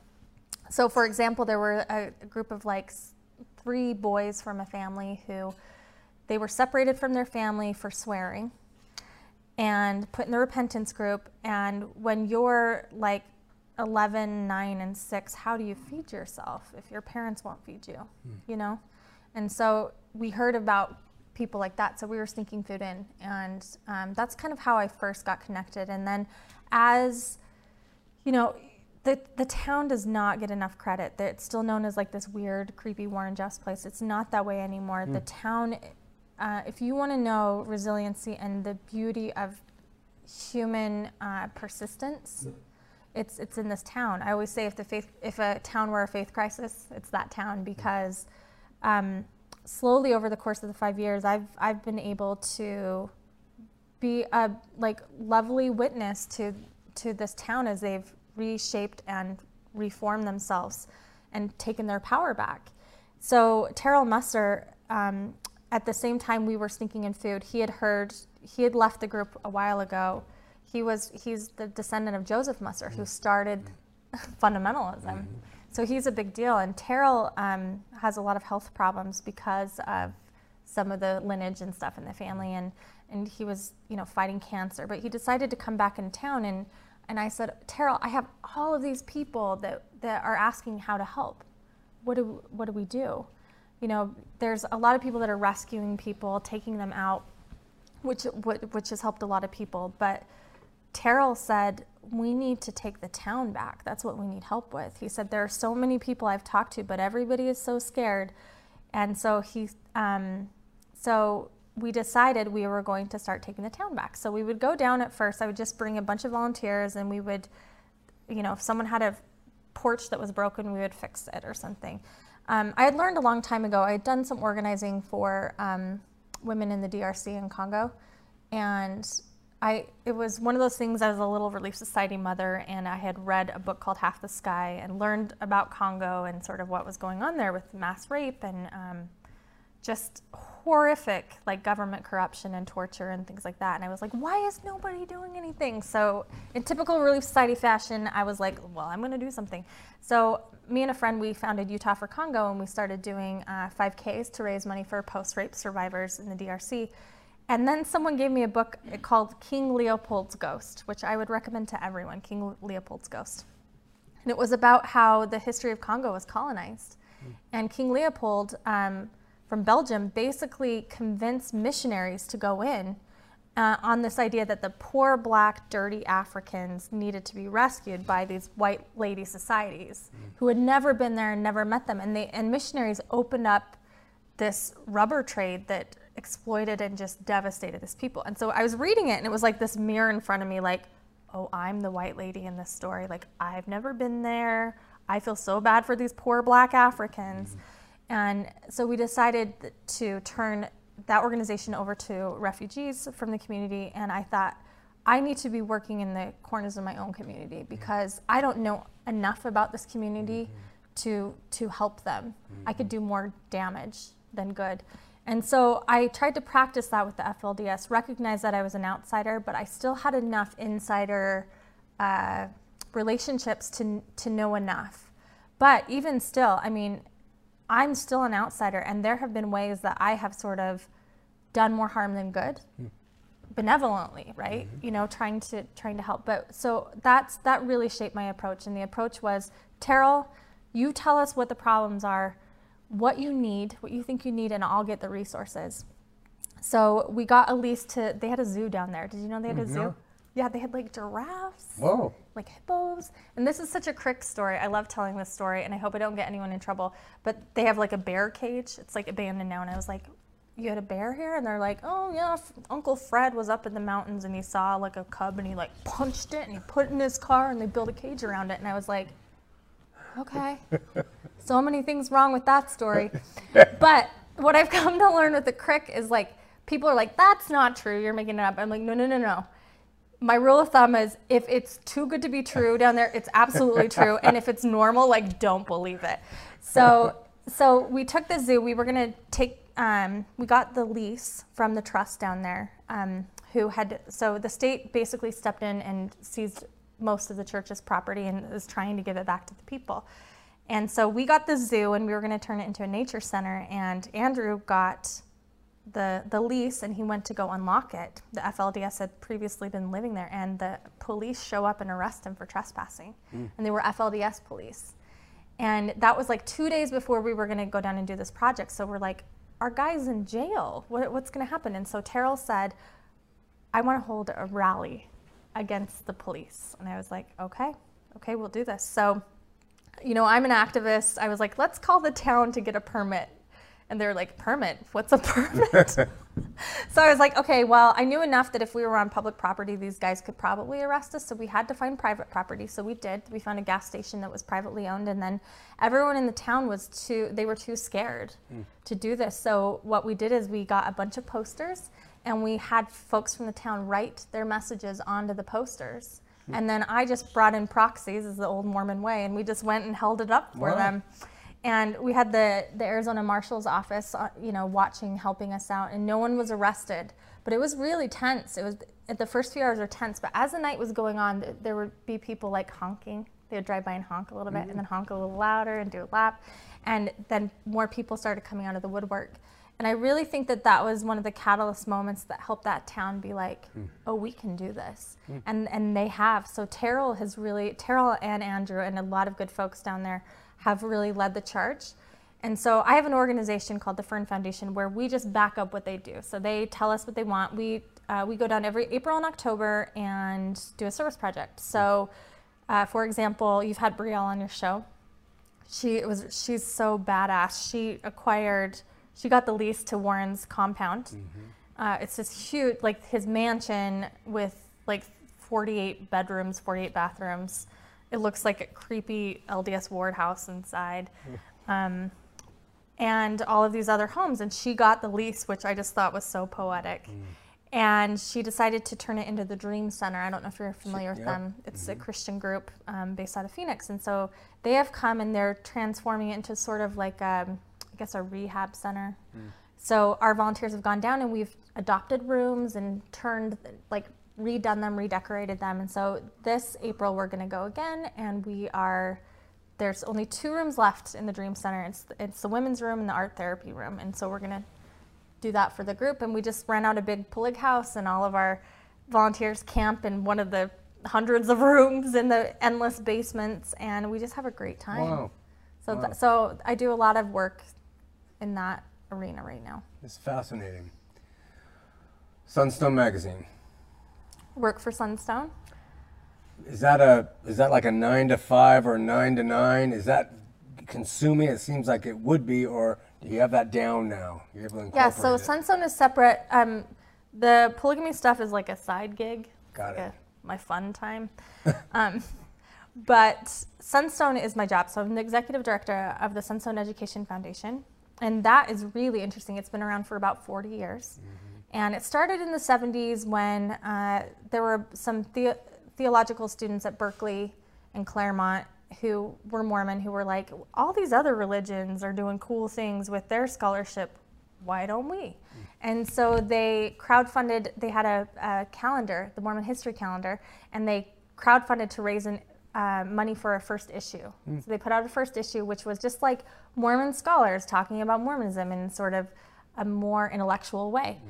so, for example, there were a, a group of like three boys from a family who they were separated from their family for swearing and put in the repentance group. And when you're like 11, 9, and 6, how do you feed yourself if your parents won't feed you? Hmm. You know? And so we heard about people like that. So we were sneaking food in. And um, that's kind of how I first got connected. And then as, you know, the, the town does not get enough credit. It's still known as like this weird, creepy Warren Jeffs place. It's not that way anymore. Mm. The town, uh, if you want to know resiliency and the beauty of human uh, persistence, it's it's in this town. I always say if the faith, if a town were a faith crisis, it's that town because um, slowly over the course of the five years, I've I've been able to be a like lovely witness to to this town as they've reshaped and reformed themselves and taken their power back. So Terrill Musser, um, at the same time we were sneaking in food, he had heard, he had left the group a while ago. He was, he's the descendant of Joseph Musser, who started fundamentalism. Mm-hmm. So he's a big deal. And Terrell um, has a lot of health problems because of some of the lineage and stuff in the family. And, and he was, you know, fighting cancer. But he decided to come back in town and and I said, Terrill, I have all of these people that, that are asking how to help. What do, what do we do? You know, there's a lot of people that are rescuing people, taking them out, which, which has helped a lot of people. But Terrill said, we need to take the town back. That's what we need help with. He said, there are so many people I've talked to, but everybody is so scared. And so he, um, so we decided we were going to start taking the town back. So we would go down at first. I would just bring a bunch of volunteers and we would, you know, if someone had a porch that was broken, we would fix it or something. Um, I had learned a long time ago, I had done some organizing for um, women in the DRC in Congo. And I, it was one of those things, I was a little Relief Society mother and I had read a book called Half the Sky and learned about Congo and sort of what was going on there with mass rape and um, just horrific like government corruption and torture and things like that. And i was like why is nobody doing anything? So in typical relief society fashion i was like well i'm going to do something. So me and a friend we founded utah for congo and we started doing uh, 5ks to raise money for post-rape survivors in the drc and then someone gave me a book called king leopold's ghost which i would recommend to everyone king leopold's ghost. And it was about how the history of congo was colonized. Mm. and king leopold um, from Belgium basically convinced missionaries to go in uh, on this idea that the poor, black, dirty Africans needed to be rescued by these white lady societies mm. who had never been there and never met them. And, they, and missionaries opened up this rubber trade that exploited and just devastated these people. And so I was reading it, and it was like this mirror in front of me, like, oh, I'm the white lady in this story. Like, I've never been there. I feel so bad for these poor black Africans. Mm. And so we decided to turn that organization over to refugees from the community, and I thought I need to be working in the corners of my own community because I don't know enough about this community mm-hmm. to to help them. Mm-hmm. I could do more damage than good. And so I tried to practice that with the FLDS, recognize that I was an outsider, but I still had enough insider uh, relationships to, to know enough. But even still, I mean, I'm still an outsider, and there have been ways that I have sort of done more harm than good, mm. benevolently, right? Mm-hmm. You know, trying to trying to help. But so that's that really shaped my approach, and the approach was, Terrill, you tell us what the problems are, what you need, what you think you need, and I'll get the resources. So we got Elise to. They had a zoo down there. Did you know they had a mm-hmm. zoo? Yeah, they had like giraffes. Whoa. Like hippos. And this is such a crick story. I love telling this story and I hope I don't get anyone in trouble. But they have like a bear cage. It's like abandoned now. And I was like, you had a bear here? And they're like, oh yeah, F- Uncle Fred was up in the mountains and he saw like a cub and he like punched it and he put it in his car and they built a cage around it. And I was like, okay. so many things wrong with that story. but what I've come to learn with the crick is like, people are like, that's not true. You're making it up. I'm like, no, no, no, no my rule of thumb is if it's too good to be true down there, it's absolutely true. And if it's normal, like don't believe it. So so we took the zoo. We were gonna take. Um, we got the lease from the trust down there, um, who had. So the state basically stepped in and seized most of the church's property and is trying to give it back to the people. And so we got the zoo and we were going to turn it into a nature center. And Andrew got the, the lease and he went to go unlock it. The FLDS had previously been living there, and the police show up and arrest him for trespassing. Mm. And they were FLDS police. And that was like two days before we were going to go down and do this project. So we're like, our guy's in jail. What, what's going to happen? And so Terrill said, I want to hold a rally against the police. And I was like, okay, okay, we'll do this. So, you know, I'm an activist. I was like, let's call the town to get a permit and they're like, permit? What's a permit? so I was like, okay, well, I knew enough that if we were on public property, these guys could probably arrest us. So we had to find private property. So we did. We found a gas station that was privately owned. And then everyone in the town was too, they were too scared mm. to do this. So what we did is we got a bunch of posters and we had folks from the town write their messages onto the posters. Mm. And then I just brought in proxies, as the old Mormon way, and we just went and held it up for wow. them and we had the, the Arizona Marshal's office, uh, you know, watching, helping us out, and no one was arrested. But it was really tense. It was the first few hours were tense, but as the night was going on, there would be people like honking. They would drive by and honk a little bit, mm-hmm. and then honk a little louder and do a lap, and then more people started coming out of the woodwork. And I really think that that was one of the catalyst moments that helped that town be like, mm. oh, we can do this. Mm. And, and they have. So Terrill has really, Terrill and Andrew and a lot of good folks down there have really led the charge. And so I have an organization called the Fern Foundation where we just back up what they do. So they tell us what they want. We, uh, we go down every April and October and do a service project. So, uh, for example, you've had Briell on your show. She was she's so badass. She acquired, she got the lease to Warren's compound. Mm-hmm. Uh, it's this huge, like his mansion with like 48 bedrooms, 48 bathrooms it looks like a creepy LDS ward house inside. Um, and all of these other homes. And she got the lease, which I just thought was so poetic. Mm. And she decided to turn it into the Dream Center. I don't know if you're familiar with them. It's mm-hmm. a Christian group um, based out of Phoenix. And so they have come and they're transforming it into sort of like, a, um, I guess, a rehab center. Mm. So our volunteers have gone down and we've adopted rooms and turned like redone them, redecorated them. And so this April we're going to go again, and we are. There's only two rooms left in the Dream Center. It's it's the women's room and the art therapy room, and so we're going to do that for the group. And we just rent out a big Pulig house, and all of our volunteers camp in one of the hundreds of rooms in the endless basements, and we just have a great time. Wow. So wow. Th- so I do a lot of work in that arena right now. It's fascinating. Sunstone Magazine. Work for Sunstone. Is that a is that like a nine to five or nine to nine? Is that consuming? It seems like it would be, or do you have that down now? You're able to Yeah, so it. Sunstone is separate. Um, the polygamy stuff is like a side gig. Got like it. a- my fun time. um, but Sunstone is my job. So I'm the executive director of the Sunstone Education Foundation. And that is really interesting. It's been around for about 40 years. And it started in the 70s when uh, there were some the- theological students at Berkeley and Claremont who were Mormon who were like, all these other religions are doing cool things with their scholarship. Why don't we? And so they crowdfunded, they had a, a calendar, the Mormon History Calendar, and they crowdfunded to raise an, uh, money for a first issue. So they put out a first issue, which was just like Mormon scholars talking about Mormonism in sort of a more intellectual way.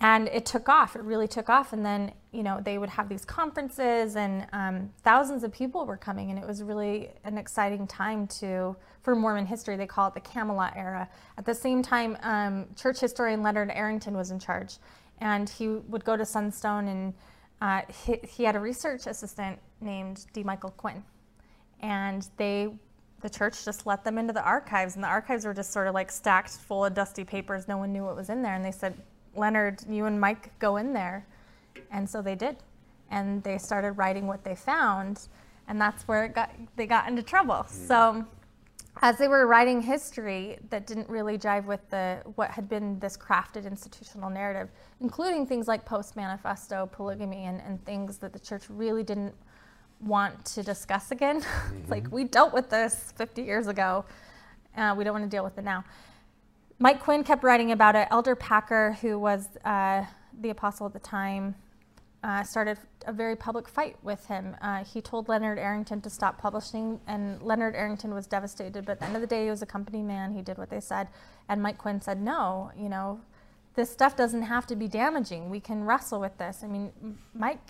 And it took off. It really took off. And then, you know, they would have these conferences, and um, thousands of people were coming, and it was really an exciting time to for Mormon history. They call it the Camelot era. At the same time, um, church historian Leonard Arrington was in charge, and he would go to Sunstone, and uh, he, he had a research assistant named D. Michael Quinn, and they the church just let them into the archives and the archives were just sort of like stacked full of dusty papers no one knew what was in there and they said leonard you and mike go in there and so they did and they started writing what they found and that's where it got they got into trouble so as they were writing history that didn't really jive with the what had been this crafted institutional narrative including things like post manifesto polygamy and, and things that the church really didn't want to discuss again. it's like we dealt with this 50 years ago. Uh, we don't want to deal with it now. Mike Quinn kept writing about it. Elder Packer, who was uh, the apostle at the time, uh, started a very public fight with him. Uh, he told Leonard Arrington to stop publishing, and Leonard Arrington was devastated. But at the end of the day, he was a company man. He did what they said. And Mike Quinn said, no, you know, this stuff doesn't have to be damaging. We can wrestle with this. I mean, Mike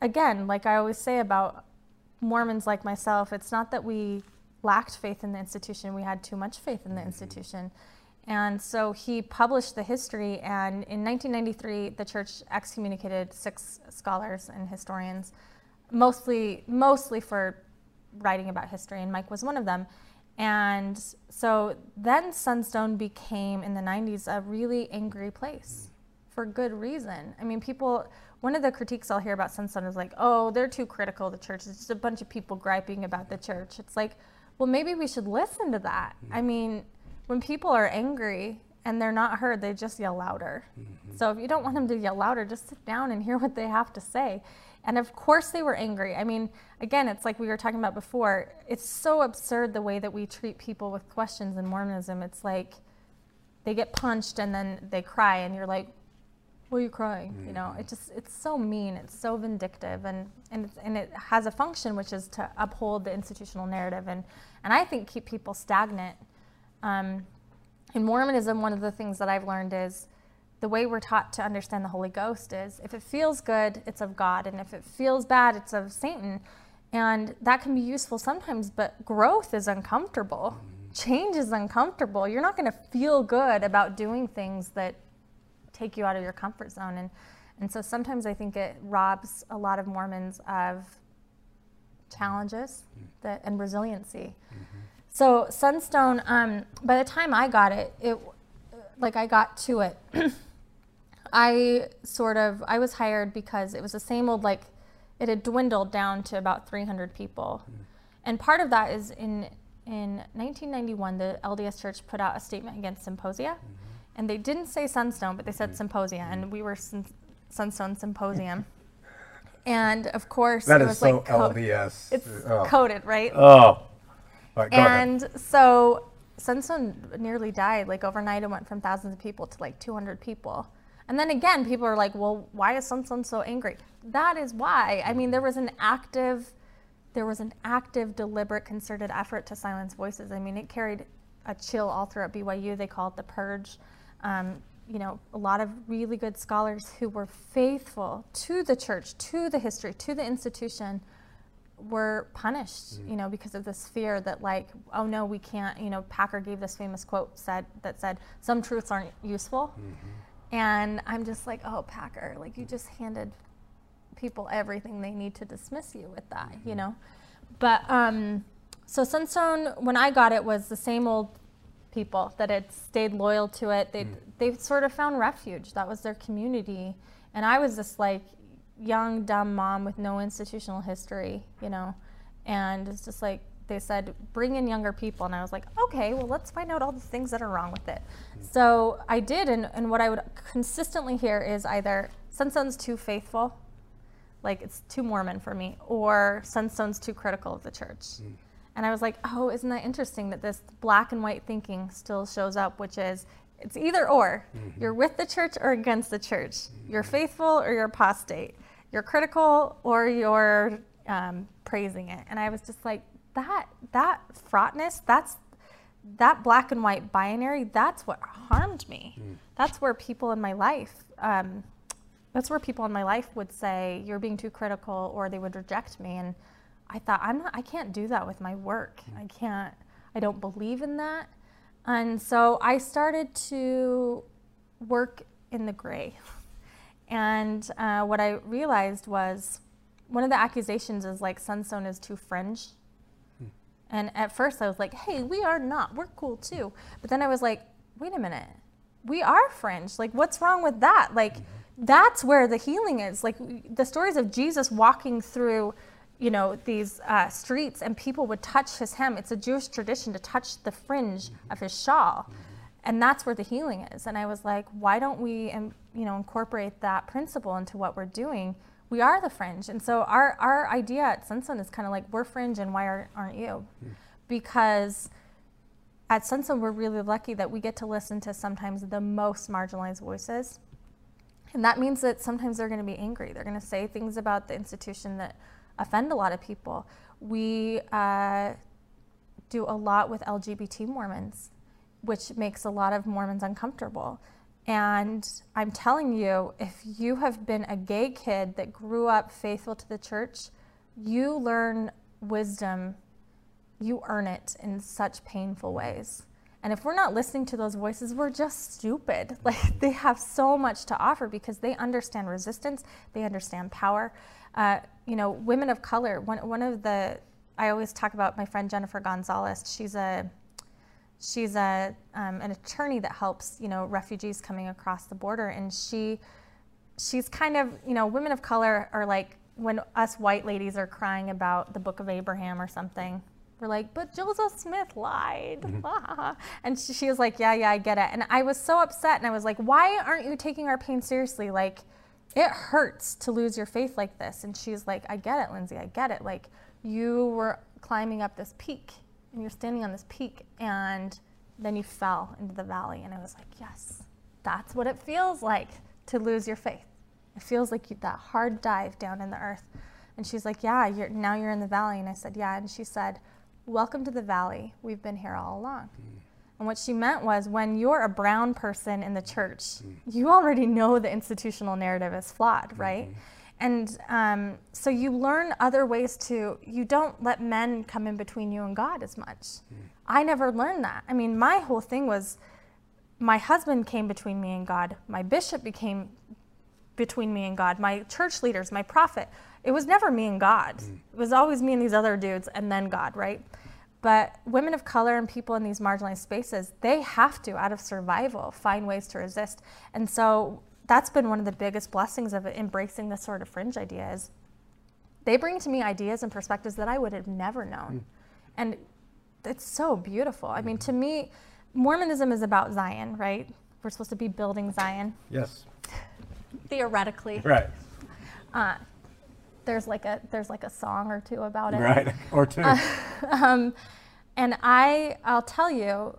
again, like I always say about Mormons like myself, it's not that we lacked faith in the institution, we had too much faith in the institution. And so he published the history, and in 1993, the church excommunicated six scholars and historians, mostly, mostly for writing about history, and Mike was one of them. And so then Sunstone became, in the 90s, a really angry place for good reason. I mean, people, one of the critiques I'll hear about Sunstone is like, oh, they're too critical of the church. It's just a bunch of people griping about the church. It's like, well, maybe we should listen to that. I mean, when people are angry and they're not heard, they just yell louder. Mm-hmm. So if you don't want them to yell louder, just sit down and hear what they have to say. And of course, they were angry. I mean, again, it's like we were talking about before. It's so absurd the way that we treat people with questions in Mormonism. It's like they get punched and then they cry, and you're like, "Why are you crying?" You know, it mm-hmm. just it's so mean. It's so vindictive, and and it's, and it has a function which is to uphold the institutional narrative and and I think keep people stagnant. Um, in Mormonism, one of the things that I've learned is the way we're taught to understand the Holy Ghost is if it feels good, it's of God, and if it feels bad, it's of Satan. And that can be useful sometimes, but growth is uncomfortable. Change is uncomfortable. You're not going to feel good about doing things that take you out of your comfort zone. And, and so sometimes I think it robs a lot of Mormons of challenges that, and resiliency. So Sunstone, um, by the time I got it, it like I got to it, I sort of I was hired because it was the same old like it had dwindled down to about 300 people, mm. and part of that is in in 1991 the LDS Church put out a statement against symposia, mm-hmm. and they didn't say Sunstone, but they said mm. symposia, and we were Sun- Sunstone Symposium, and of course That it is was so like co- LDS. it's oh. coded right. oh. Right, go ahead. And so Sunstone nearly died. Like overnight, it went from thousands of people to like 200 people. And then again, people are like, well, why is Sunstone so angry? That is why. I mean, there was an active, there was an active, deliberate, concerted effort to silence voices. I mean, it carried a chill all throughout BYU. They call it the purge. Um, you know, a lot of really good scholars who were faithful to the church, to the history, to the institution, were punished, mm-hmm. you know, because of this fear that like, oh no, we can't, you know, Packer gave this famous quote said that said, some truths aren't useful. Mm-hmm. And I'm just like, oh, Packer, like you just handed people everything they need to dismiss you with that, you mm-hmm. know? But um, so Sunstone, when I got it, was the same old people that had stayed loyal to it. They mm. they sort of found refuge. That was their community, and I was just like young dumb mom with no institutional history, you know, and it's just like they said bring in younger people and i was like okay well let's find out all the things that are wrong with it so i did and, and what i would consistently hear is either sunstone's too faithful like it's too mormon for me or sunstone's too critical of the church and I was like, oh, isn't that interesting that this black and white thinking still shows up, which is it's either or. Mm-hmm. You're with the church or against the church. Mm-hmm. You're faithful or you're apostate. You're critical or you're um, praising it. And I was just like, that that fraughtness, that's that black and white binary. That's what harmed me. Mm. That's where people in my life. Um, that's where people in my life would say you're being too critical, or they would reject me. And I thought I'm not I can't do that with my work. I can't I don't believe in that. And so I started to work in the gray. And uh, what I realized was one of the accusations is like Sunstone is too fringe. Hmm. And at first I was like, hey, we are not. We're cool too. But then I was like, wait a minute. We are fringe. Like, what's wrong with that? Like, mm-hmm. that's where the healing is. Like, the stories of Jesus walking through you know, these uh, streets and people would touch his hem. It's a Jewish tradition to touch the fringe of his shawl. And that's where the healing is. And I was like, why don't we, you know, incorporate that principle into what we're doing? We are the fringe. And so our, our idea at Sunstone is kind of like, we're fringe and why are, aren't you? Mm. Because at Sunstone, we're really lucky that we get to listen to sometimes the most marginalized voices. And that means that sometimes they're going to be angry. They're going to say things about the institution that offend a lot of people. We uh, do a lot with LGBT Mormons, which makes a lot of Mormons uncomfortable. And I'm telling you, if you have been a gay kid that grew up faithful to the church, you learn wisdom, you earn it in such painful ways. And if we're not listening to those voices, we're just stupid. Like they have so much to offer because they understand resistance, they understand power. Uh, you know, women of color. One one of the I always talk about my friend Jennifer Gonzalez. She's a she's a um, an attorney that helps you know refugees coming across the border, and she she's kind of you know women of color are like when us white ladies are crying about the Book of Abraham or something. We're like, but Joseph Smith lied. Mm-hmm. and she, she was like, yeah, yeah, I get it. And I was so upset, and I was like, why aren't you taking our pain seriously? Like, it hurts to lose your faith like this. And she's like, I get it, Lindsay, I get it. Like, you were climbing up this peak and you're standing on this peak and then you fell into the valley. And I was like, yes, that's what it feels like to lose your faith. It feels like you, that hard dive down in the earth. And she's like, yeah, you're, now you're in the valley. And I said, yeah. And she said, welcome to the valley. We've been here all along. Mm. And what she meant was when you're a brown person in the church, mm. you already know the institutional narrative is flawed, mm-hmm. right? And um, so you learn other ways to, you don't let men come in between you and God as much. Mm. I never learned that. I mean, my whole thing was my husband came between me and God, my bishop became between me and God, my church leaders, my prophet. It was never me and God. Mm. It was always me and these other dudes and then God, right? But women of color and people in these marginalized spaces, they have to, out of survival, find ways to resist. And so that's been one of the biggest blessings of embracing this sort of fringe idea is they bring to me ideas and perspectives that I would have never known. Mm. And it's so beautiful. I mean, to me, Mormonism is about Zion, right? We're supposed to be building Zion. Yes. Theoretically. Right. Uh, there's like a there's like a song or two about it. Right, or two. Uh, um, and I I'll tell you,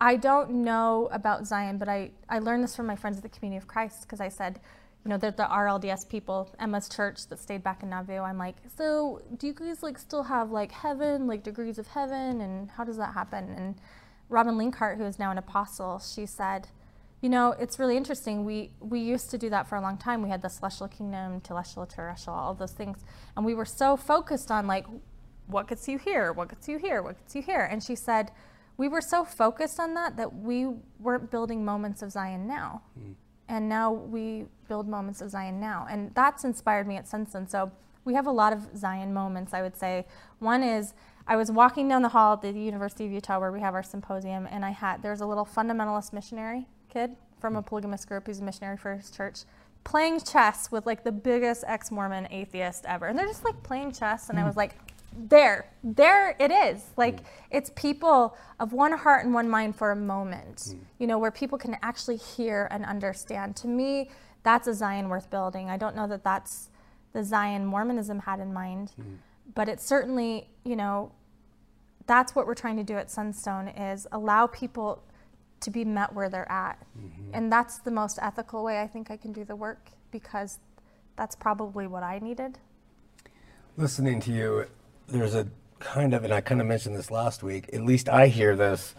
I don't know about Zion, but I I learned this from my friends at the Community of Christ because I said, you know, they're the RLDS people, Emma's church that stayed back in Nauvoo. I'm like, so do you guys like still have like heaven, like degrees of heaven, and how does that happen? And Robin Linkhart, who is now an apostle, she said you know, it's really interesting. We we used to do that for a long time. We had the celestial kingdom, telestial, terrestrial, all those things, and we were so focused on like, what gets you here, what gets you here, what gets you here. And she said, we were so focused on that that we weren't building moments of Zion now. Mm. And now we build moments of Zion now. And that's inspired me at Sunstone. So we have a lot of Zion moments, I would say. One is I was walking down the hall at the University of Utah where we have our symposium, and I had there's a little fundamentalist missionary kid from a polygamous group who's a missionary for his church playing chess with like the biggest ex-Mormon atheist ever. And they're just like playing chess and I was like there, there it is. Like it's people of one heart and one mind for a moment. You know, where people can actually hear and understand. To me, that's a Zion worth building. I don't know that that's the Zion Mormonism had in mind, mm. but it's certainly, you know, that's what we're trying to do at Sunstone is allow people to be met where they're at. Mm-hmm. And that's the most ethical way I think I can do the work because that's probably what I needed. Listening to you, there's a kind of, and I kind of mentioned this last week, at least I hear this,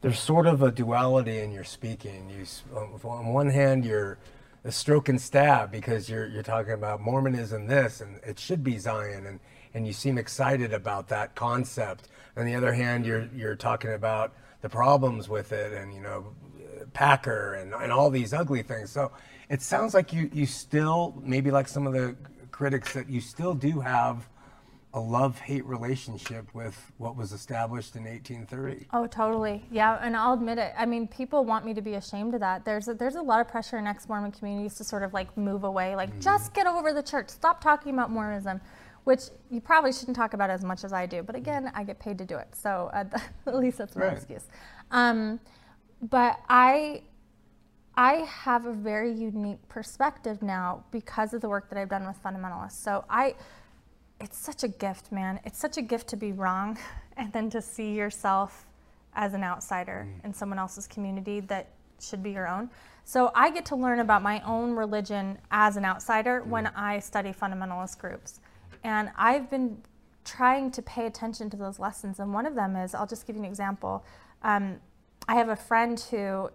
there's sort of a duality in your speaking. You, on one hand, you're a stroke and stab because you're, you're talking about Mormonism this, and it should be Zion, and, and you seem excited about that concept. On the other hand, you're, you're talking about the problems with it and you know packer and, and all these ugly things so it sounds like you you still maybe like some of the critics that you still do have a love-hate relationship with what was established in 1830 oh totally yeah and i'll admit it i mean people want me to be ashamed of that there's a, there's a lot of pressure in ex-mormon communities to sort of like move away like mm-hmm. just get over the church stop talking about mormonism which you probably shouldn't talk about as much as I do. But again, I get paid to do it, so uh, at least that's my right. excuse. Um, but I, I have a very unique perspective now because of the work that I've done with fundamentalists. So I, it's such a gift, man. It's such a gift to be wrong, and then to see yourself as an outsider mm. in someone else's community that should be your own. So I get to learn about my own religion as an outsider mm. when I study fundamentalist groups. And I've been trying to pay attention to those lessons. And one of them is I'll just give you an example. Um, I have a friend who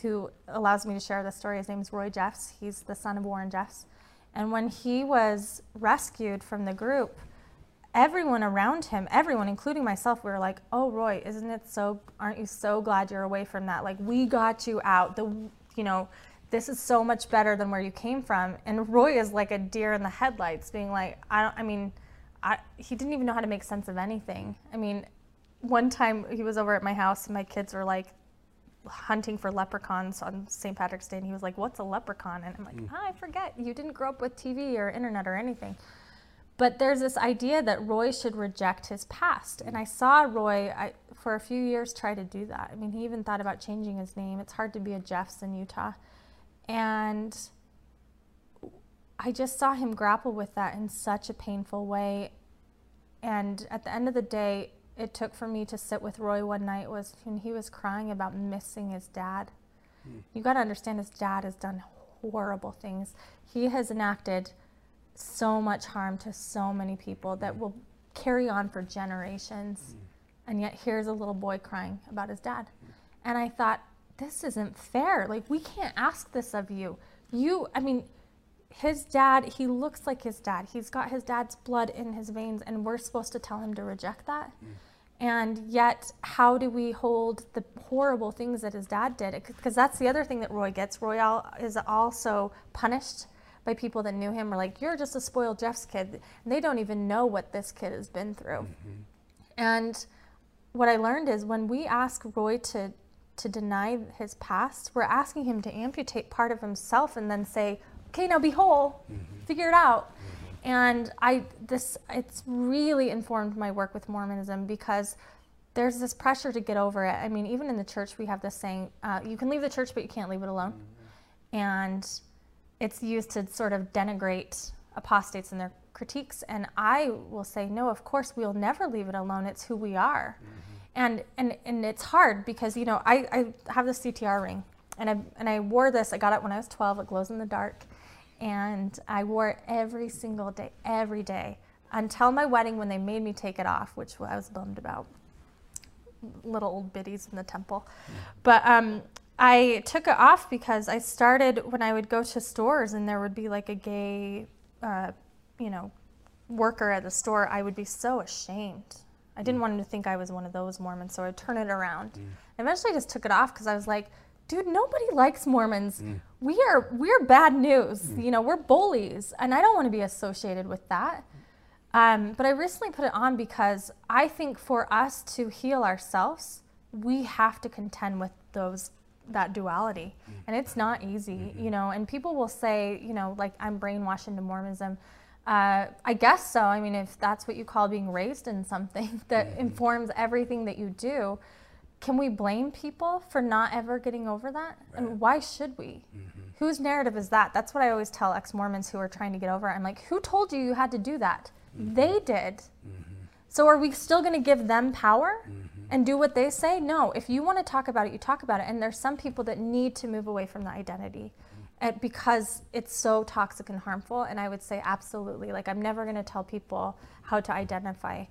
who allows me to share this story. His name is Roy Jeffs. He's the son of Warren Jeffs. And when he was rescued from the group, everyone around him, everyone, including myself, we were like, "Oh, Roy, isn't it so? Aren't you so glad you're away from that? Like, we got you out. The, you know, this is so much better than where you came from. And Roy is like a deer in the headlights, being like, I don't, I mean, I, he didn't even know how to make sense of anything. I mean, one time he was over at my house and my kids were like hunting for leprechauns on St. Patrick's Day. And he was like, What's a leprechaun? And I'm like, mm. oh, I forget. You didn't grow up with TV or internet or anything. But there's this idea that Roy should reject his past. And I saw Roy I, for a few years try to do that. I mean, he even thought about changing his name. It's hard to be a Jeffs in Utah. And I just saw him grapple with that in such a painful way. And at the end of the day, it took for me to sit with Roy one night was when he was crying about missing his dad. Mm. You got to understand his dad has done horrible things. He has enacted so much harm to so many people that hmm. will carry on for generations. Mm. And yet here's a little boy crying about his dad. Mm. And I thought, this isn't fair. Like, we can't ask this of you. You, I mean, his dad, he looks like his dad. He's got his dad's blood in his veins, and we're supposed to tell him to reject that. Mm. And yet, how do we hold the horrible things that his dad did? Because that's the other thing that Roy gets. Roy is also punished by people that knew him, or like, you're just a spoiled Jeff's kid. And they don't even know what this kid has been through. Mm-hmm. And what I learned is when we ask Roy to to deny his past. We're asking him to amputate part of himself and then say, okay, now be whole, mm-hmm. figure it out. Mm-hmm. And I, this, it's really informed my work with Mormonism because there's this pressure to get over it. I mean, even in the church, we have this saying, uh, you can leave the church, but you can't leave it alone. And it's used to sort of denigrate apostates and their critiques. And I will say, no, of course, we'll never leave it alone. It's who we are. Mm-hmm and and and it's hard because you know I, I have this CTR ring and I and I wore this I got it when I was 12 it glows in the dark and I wore it every single day every day until my wedding when they made me take it off which I was bummed about. Little old biddies in the temple. But um I took it off because I started when I would go to stores and there would be like a gay uh, you know worker at the store I would be so ashamed. I didn't want him to think I was one of those Mormons, so I would turn it around. Eventually, I just took it off because I was like, dude, nobody likes Mormons. We are we're bad news. Hmm. You know, we're bullies, and I don't want to be associated with that. Um, but I recently put it on because I think for us to heal ourselves, we have to contend with those that duality, hmm. and it's not easy. Mm-hmm. You know, and people will say, you know, like I'm brainwashed into Mormonism. Uh, I guess so. I mean, if that's what you call being raised in something that mm-hmm. informs everything that you do, can we blame people for not ever getting over that? And why should we? Mm-hmm. Whose narrative is that? That's what I always tell ex Mormons who are trying to get over it. I'm like, who told you you had to do that? Mm-hmm. They did. Mm-hmm. So are we still going to give them power mm-hmm. and do what they say? No. If you want to talk about it, you talk about it. And there's some people that need to move away from the identity and because it's so toxic and harmful. And I would say absolutely. Like I'm never going to tell people how to identify.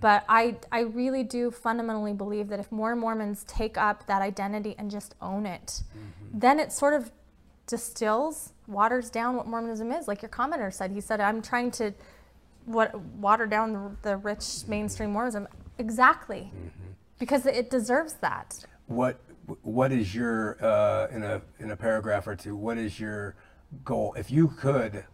But I, I really do fundamentally believe that if more Mormons take up that identity and just own it, then it sort of distills, waters down what Mormonism is. Like your commenter said, he said, I'm trying to what water down the, the rich mainstream Mormonism. Exactly. Because it deserves that. What what is your uh, in a in a paragraph or two? What is your goal? If you could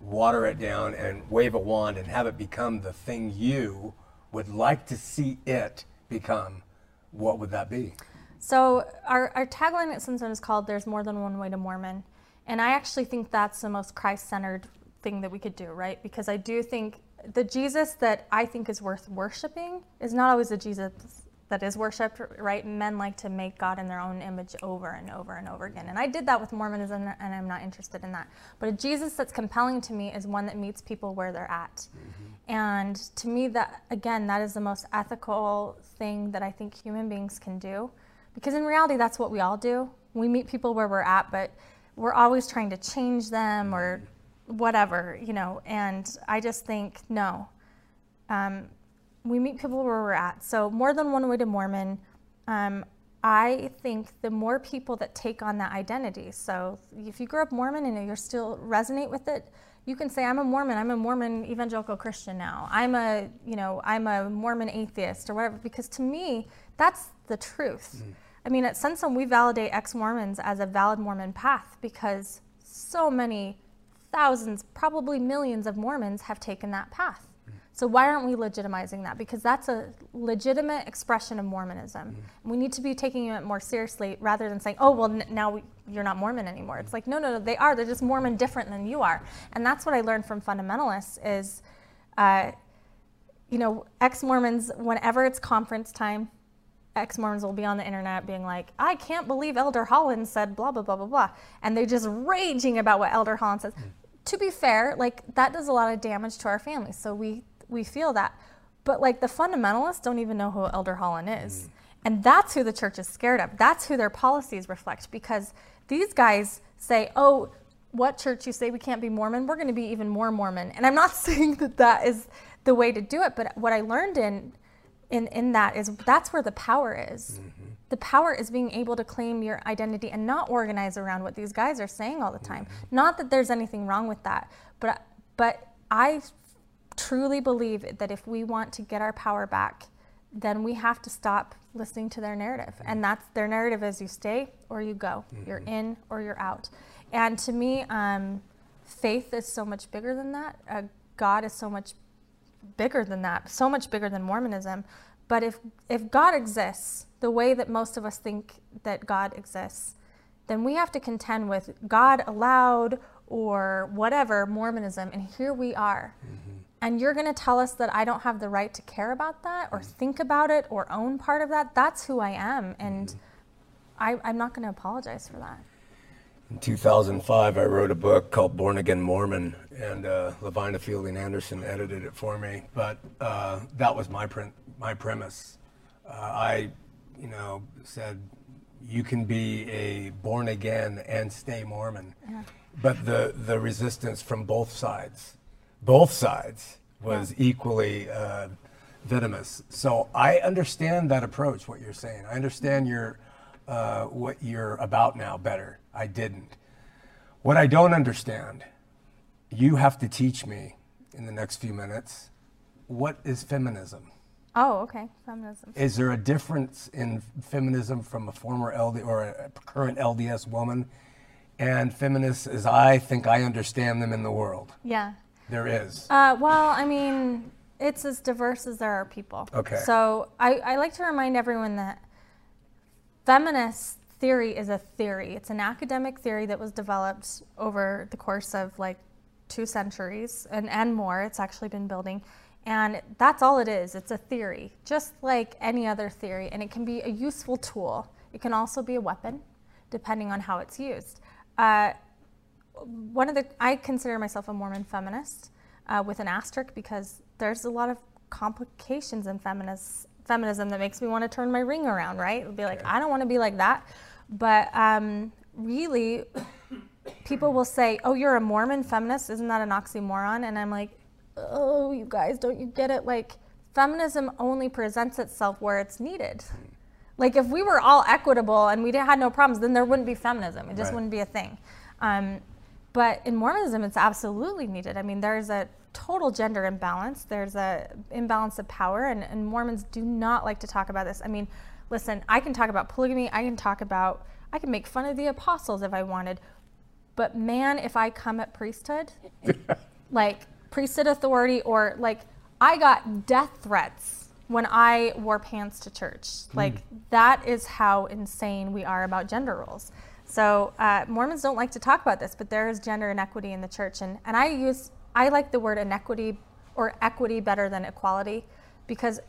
water it down and wave a wand and have it become the thing you would like to see it become, what would that be? So our, our tagline at Sunstone is called "There's More Than One Way to Mormon," and I actually think that's the most Christ-centered thing that we could do, right? Because I do think the Jesus that I think is worth worshiping is not always the Jesus that is worshipped, right? Men like to make God in their own image over and over and over again. And I did that with Mormonism, and I'm not interested in that. But a Jesus that's compelling to me is one that meets people where they're at. Mm-hmm. And to me, that again, that is the most ethical thing that I think human beings can do. Because in reality, that's what we all do. We meet people where we're at, but we're always trying to change them or whatever, you know. And I just think, no. Um, we meet people where we're at. So, more than one way to Mormon. Um, I think the more people that take on that identity. So, if you grew up Mormon and you're still resonate with it, you can say, "I'm a Mormon. I'm a Mormon evangelical Christian now. I'm a, you know, I'm a Mormon atheist or whatever." Because to me, that's the truth. I mean, at Sunstone, we validate ex-Mormons as a valid Mormon path because so many thousands, probably millions of Mormons have taken that path. So why aren't we legitimizing that? Because that's a legitimate expression of Mormonism. We need to be taking it more seriously rather than saying, "Oh, well, n- now we, you're not Mormon anymore." It's like, no, no, no, they are. They're just Mormon different than you are. And that's what I learned from fundamentalists is, uh, you know, ex-Mormons. Whenever it's conference time, ex-Mormons will be on the internet being like, "I can't believe Elder Holland said blah blah blah blah blah," and they're just raging about what Elder Holland says. To be fair, like that does a lot of damage to our families, so we we feel that. But like the fundamentalists don't even know who Elder Holland is. Mm. And that's who the church is scared of. That's who their policies reflect because these guys say, oh, what church you say we can't be Mormon, we're going to be even more Mormon. And I'm not saying that that is the way to do it, but what I learned in in, in that is that's where the power is. The power is being able to claim your identity and not organize around what these guys are saying all the time. Not that there's anything wrong with that, but but I truly believe that if we want to get our power back, then we have to stop listening to their narrative. And that's their narrative is you stay or you go, you're in or you're out. And to me, um, faith is so much bigger than that. Uh, God is so much bigger than that, so much bigger than Mormonism. But if if God exists the way that most of us think that God exists, then we have to contend with God allowed or whatever Mormonism, and here we are. Mm-hmm. And you're going to tell us that I don't have the right to care about that or mm-hmm. think about it or own part of that. That's who I am, and mm-hmm. I, I'm not going to apologize for that. In 2005, I wrote a book called Born Again Mormon, and uh, Lavina Fielding Anderson edited it for me. But uh, that was my print, my premise. Uh, I, you know, said you can be a born again and stay Mormon, but the the resistance from both sides, both sides, was equally uh, venomous. So I understand that approach. What you're saying, I understand your uh, what you're about now better. I didn't. What I don't understand, you have to teach me in the next few minutes, what is feminism? Oh, okay. Feminism. Is there a difference in feminism from a former LD or a current LDS woman and feminists as I think I understand them in the world? Yeah. There is. Uh, well, I mean, it's as diverse as there are people. Okay. So I, I like to remind everyone that feminist theory is a theory. It's an academic theory that was developed over the course of like two centuries and, and more. It's actually been building. And that's all it is. It's a theory, just like any other theory. And it can be a useful tool. It can also be a weapon, depending on how it's used. Uh, one of the, I consider myself a Mormon feminist uh, with an asterisk because there's a lot of complications in feminist, feminism that makes me want to turn my ring around, right? It'll be like, I don't want to be like that. But um, really, people will say, oh, you're a Mormon feminist. Isn't that an oxymoron? And I'm like, oh, you guys, don't you get it? Like, feminism only presents itself where it's needed. Like, if we were all equitable and we had no problems, then there wouldn't be feminism. It just Right. wouldn't be a thing. Um, but in Mormonism, it's absolutely needed. I mean, there's a total gender imbalance. There's a imbalance of power, and, and Mormons do not like to talk about this. I mean, listen, I can talk about polygamy. I can talk about. I can make fun of the apostles if I wanted, but man, if I come at priesthood, like priesthood authority, or like I got death threats when I wore pants to church. Like that is how insane we are about gender roles. So uh, Mormons don't like to talk about this, but there is gender inequity in the church, and and I use I like the word inequity or equity better than equality because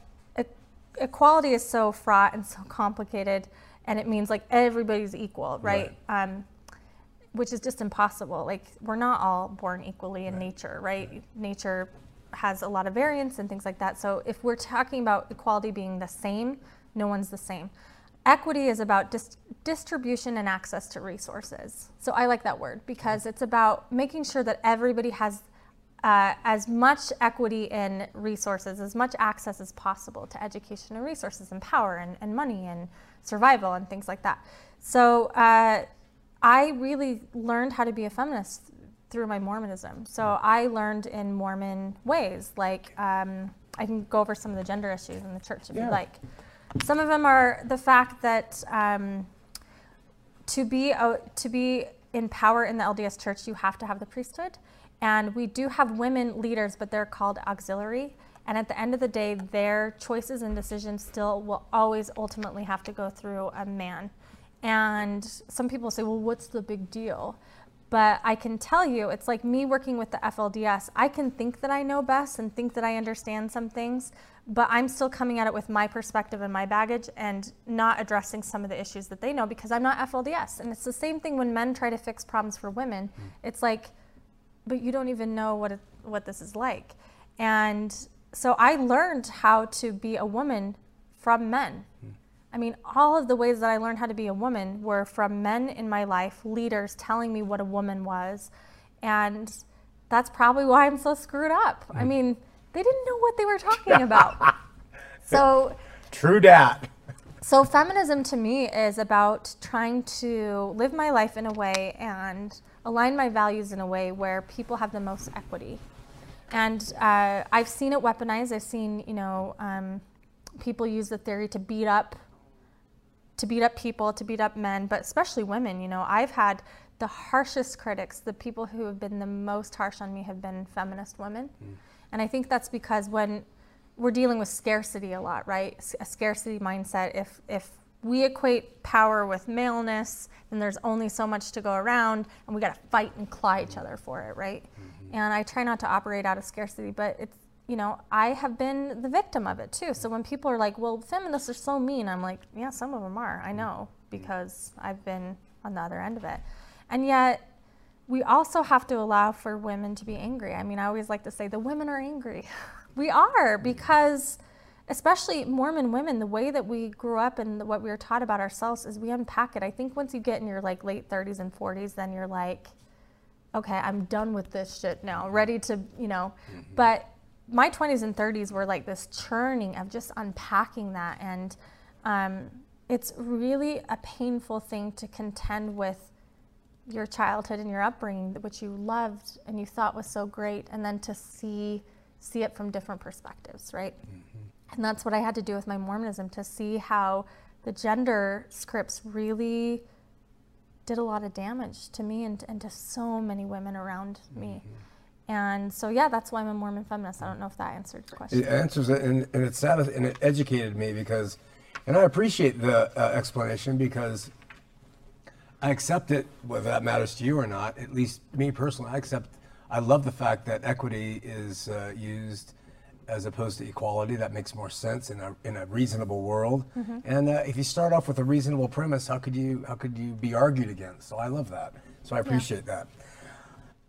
equality is so fraught and so complicated, and it means like everybody's equal, right? Um, which is just impossible. Like we're not all born equally in nature, right? Nature has a lot of variance and things like that. So if we're talking about equality being the same, no one's the same. Equity is about dis- distribution and access to resources. So I like that word because it's about making sure that everybody has uh, as much equity in resources, as much access as possible to education and resources and power and, and money and survival and things like that. So uh, I really learned how to be a feminist through my Mormonism. So I learned in Mormon ways. Like um, I can go over some of the gender issues in the church if Yeah. you'd like. Some of them are the fact that um, to be a, to be in power in the LDS church, you have to have the priesthood. And we do have women leaders, but they're called auxiliary. And at the end of the day, their choices and decisions still will always ultimately have to go through a man. And some people say, well, what's the big deal? But I can tell you, it's like me working with the FLDS. I can think that I know best and think that I understand some things, but I'm still coming at it with my perspective and my baggage and not addressing some of the issues that they know because I'm not FLDS. And it's the same thing when men try to fix problems for women. It's like, but you don't even know what, it, what this is like. And so I learned how to be a woman from men. I mean, all of the ways that I learned how to be a woman were from men in my life, leaders telling me what a woman was. And that's probably why I'm so screwed up. I mean, they didn't know what they were talking about. so, True dat. so feminism to me is about trying to live my life in a way and align my values in a way where people have the most equity. And uh, I've seen it weaponized. I've seen, you know, um, people use the theory to beat up, to beat up people, to beat up men, but especially women. You know, I've had the harshest critics. The people who have been the most harsh on me have been feminist women, and I think that's because when we're dealing with scarcity a lot, right? A scarcity mindset. If if we equate power with maleness, and there's only so much to go around, and we got to fight and claw each other for it, right? Mm-hmm. And I try not to operate out of scarcity, but it's you know I have been the victim of it too. So when people are like, "Well, feminists are so mean," I'm like, "Yeah, some of them are. I mm-hmm. know mm-hmm. because I've been on the other end of it." And yet, we also have to allow for women to be angry. I mean, I always like to say the women are angry. we are because especially Mormon women, the way that we grew up and what we were taught about ourselves is we unpack it. I think once you get in your like late 30s and 40s, then you're like, okay, I'm done with this shit now, ready to, you know. But my 20s and 30s were like this churning of just unpacking that. And um, it's really a painful thing to contend with your childhood and your upbringing, which you loved and you thought was so great, and then to see see it from different perspectives, right? And that's what I had to do with my Mormonism to see how the gender scripts really did a lot of damage to me and, and to so many women around me. And so, yeah, that's why I'm a Mormon feminist. I don't know if that answered your question. It answers it, and, and it sat and it educated me because, and I appreciate the uh, explanation because I accept it, whether that matters to you or not. At least me personally, I accept. I love the fact that equity is uh, used as opposed to equality. That makes more sense in a in a reasonable world. And uh, if you start off with a reasonable premise, how could you how could you be argued against? So I love that. So I appreciate that.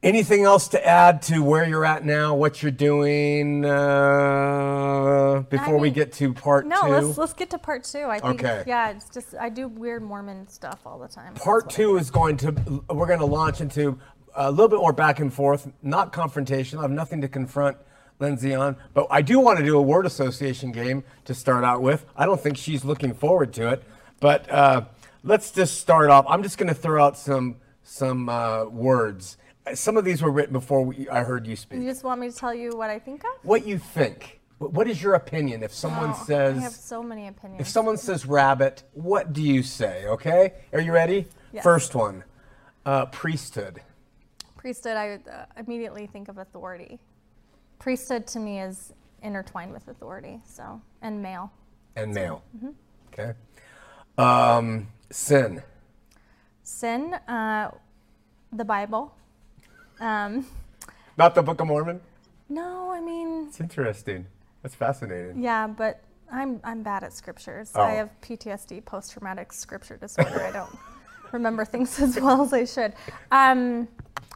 Anything else to add to where you're at now, what you're doing uh, before we mean, get to part No, 2 let's let's get to part two. I think Okay. yeah, it's just I do weird Mormon stuff all the time. Part I two is going to, we're going to launch into a little bit more back and forth, not confrontation. I have nothing to confront Lindsay on, but I do want to do a word association game to start out with. I don't think she's looking forward to it, but uh, let's just start off. I'm just going to throw out some some uh, words. Some of these were written before we, I heard you speak. You just want me to tell you what I think of? What you think? What is your opinion if someone Oh, says I have so many opinions. if someone says rabbit? What do you say? Okay, are you ready? Yes. First one, uh, priesthood. Priesthood, I uh, immediately think of authority. Priesthood to me is intertwined with authority, so and male. and male. Mm-hmm. Okay. Um, sin. Sin, uh, the Bible. Um, Not the Book of Mormon. no, I mean, It's interesting. That's fascinating. yeah, but I'm I'm bad at scriptures. Oh. I have PTSD, post-traumatic scripture disorder. I don't remember things as well as I should. Um,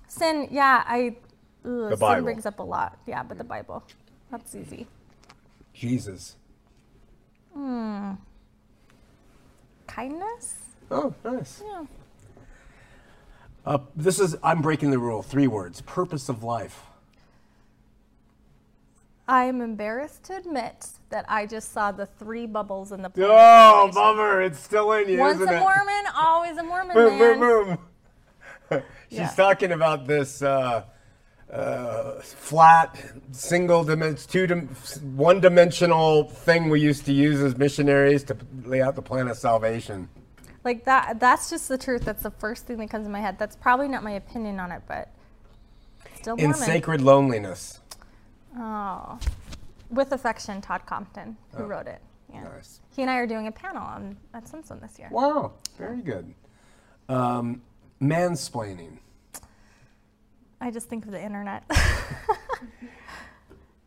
sin, yeah, I. Ugh, The sin Bible. brings up a lot. Yeah, but the Bible, that's easy. Jesus. Hmm. Kindness. Oh, nice. Yeah. Uh, this is I'm breaking the rule. Three words. Purpose of life. I am embarrassed to admit that I just saw the three bubbles in the planet Oh, bummer! It's still in you, Once a it? Mormon, always a Mormon boom, man. boom, boom. She's Yeah. talking about this uh, uh, flat, single dimension, two, dim- one-dimensional thing we used to use as missionaries to lay out the plan of salvation. Like that. That's just the truth. That's the first thing that comes in my head. That's probably not my opinion on it, but still In sacred loneliness. Oh, with affection, Todd Compton, who wrote it. Yeah. Oh. Nice. He and I are doing a panel on at Sunstone this year. Wow, very good. Um, mansplaining. I just think of the internet.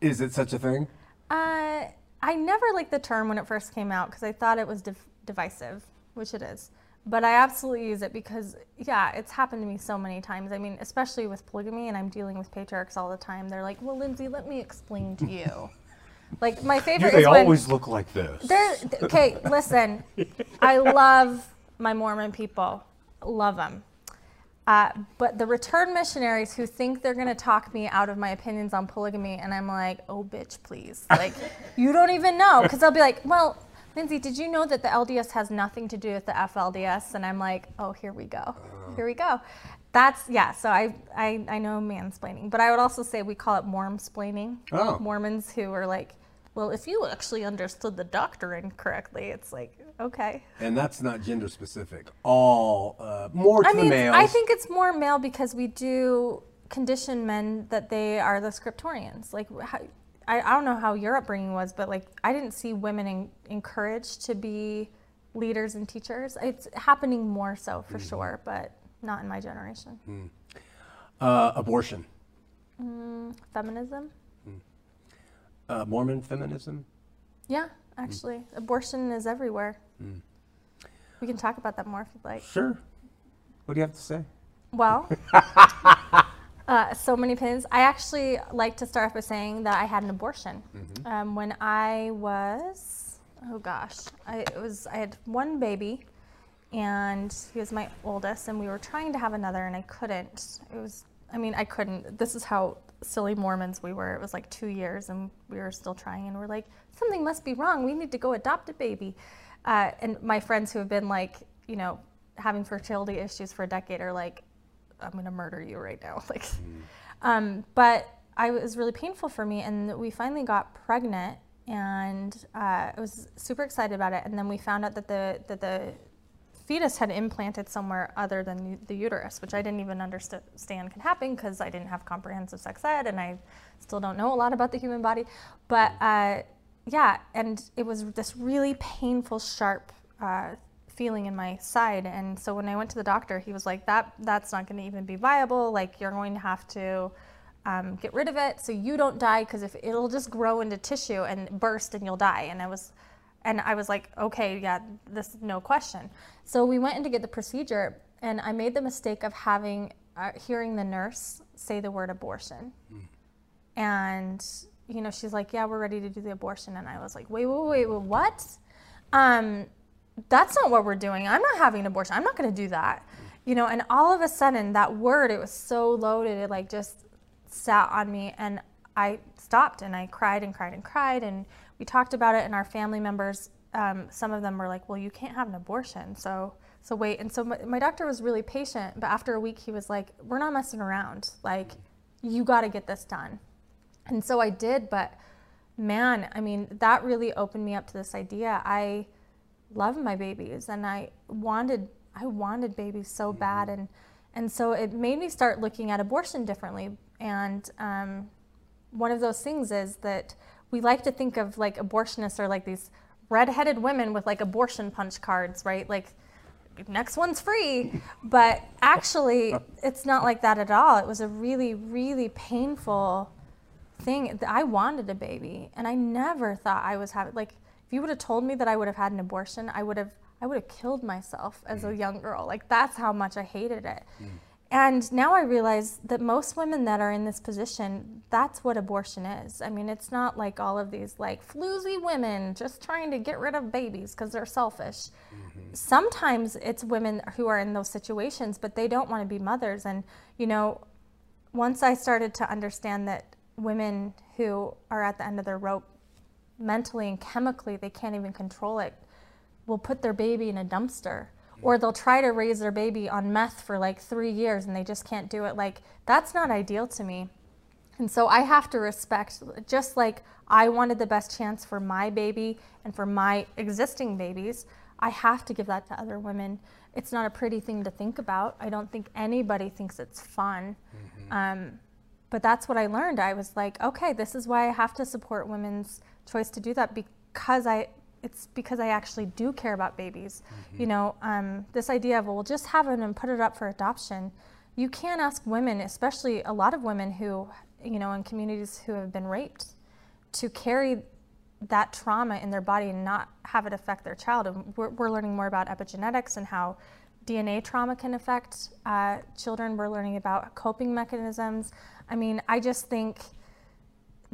Is it such a thing? Uh, I never liked the term when it first came out because I thought it was div- divisive, which it is. But I absolutely use it because, yeah, it's happened to me so many times. I mean, especially with polygamy, and I'm dealing with patriarchs all the time. They're like, "Well, Lindsay, let me explain to you." like my favorite is They always look like this? they're okay. Listen, I love my Mormon people, love them. Uh, but the return missionaries who think they're going to talk me out of my opinions on polygamy, and I'm like, oh, bitch, please. Like, you don't even know. Because they'll be like, well, Lindsay, did you know that the LDS has nothing to do with the FLDS? And I'm like, oh, here we go. Here we go. That's, yeah, so I, I, I know mansplaining. But I would also say we call it Mormsplaining. Oh. Mormons who are like, well, if you actually understood the doctrine correctly, it's like, okay. And that's not gender specific. All uh, more to I the mean, males. I think it's more male because we do condition men that they are the scriptorians. Like, how, I, I don't know how your upbringing was, but like, I didn't see women en- encouraged to be leaders and teachers. It's happening more so for sure, but not in my generation. uh, abortion. Feminism? Uh, Mormon feminism. Yeah, actually, abortion is everywhere. We can talk about that more if you'd like. Sure. What do you have to say? Well, uh, so many pins. I actually like to start off by saying that I had an abortion um, when I was, oh gosh, I it was I had one baby, and he was my oldest, and we were trying to have another, and I couldn't. It was, I mean, I couldn't. This is how silly Mormons we were. It was like two years, and we were still trying, and we're like, something must be wrong. We need to go adopt a baby. Uh, and my friends who have been like, you know, having fertility issues for a decade are like, I'm gonna murder you right now. Like, um, but I it was really painful for me, and we finally got pregnant, and uh, I was super excited about it. And then we found out that the that the fetus had implanted somewhere other than the uterus, which I didn't even understand could happen because I didn't have comprehensive sex ed and I still don't know a lot about the human body. But uh, yeah, and it was this really painful, sharp uh, feeling in my side. And so when I went to the doctor, he was like, "That that's not going to even be viable. Like you're going to have to." Um, get rid of it so you don't die because if it'll just grow into tissue and burst and you'll die and i was and I was like, okay, yeah, this no question. So we went in to get the procedure, and I made the mistake of having uh, hearing the nurse say the word abortion, mm. and you know she's like, yeah, we're ready to do the abortion, and I was like, wait, wait, wait, wait what? Um, that's not what we're doing. I'm not having an abortion. I'm not going to do that. You know, and all of a sudden that word, it was so loaded, it like just sat on me, and I stopped and I cried and cried and cried. And we talked about it. And our family members um, some of them were like well you can't have an abortion. So so wait. And so my, my doctor was really patient. But after a week he was like we're not messing around. Like you got to get this done and so i did but man i mean that really opened me up to this idea i love my babies and i wanted i wanted babies so mm-hmm. bad and and so it made me start looking at abortion differently and um, one of those things is that we like to think of like abortionists are like these redheaded women with like abortion punch cards, right? Like next one's free. But actually, it's not like that at all. It was a really, really painful thing. I wanted a baby, and I never thought I was having like. If you would have told me that I would have had an abortion, I would have I would have killed myself as a mm. young girl. Like that's how much I hated it. Mm. And now I realize that most women that are in this position, that's what abortion is. I mean, it's not like all of these like floozy women just trying to get rid of babies because they're selfish. Mm-hmm. Sometimes it's women who are in those situations, but they don't want to be mothers. And, you know, once I started to understand that women who are at the end of their rope, mentally and chemically, they can't even control it, will put their baby in a dumpster or they'll try to raise their baby on meth for like three years and they just can't do it. Like, that's not ideal to me. And so I have to respect, just like I wanted the best chance for my baby and for my existing babies, I have to give that to other women. It's not a pretty thing to think about. I don't think anybody thinks it's fun. Mm-hmm. Um, but that's what I learned. I was like, okay, this is why I have to support women's choice to do that because I it's because I actually do care about babies. Mm-hmm. You know, um, this idea of, well, just have them and put it up for adoption. You can't ask women, especially a lot of women who, you know, in communities who have been raped, to carry that trauma in their body and not have it affect their child. And we're, we're learning more about epigenetics and how DNA trauma can affect uh, children. We're learning about coping mechanisms. I mean, I just think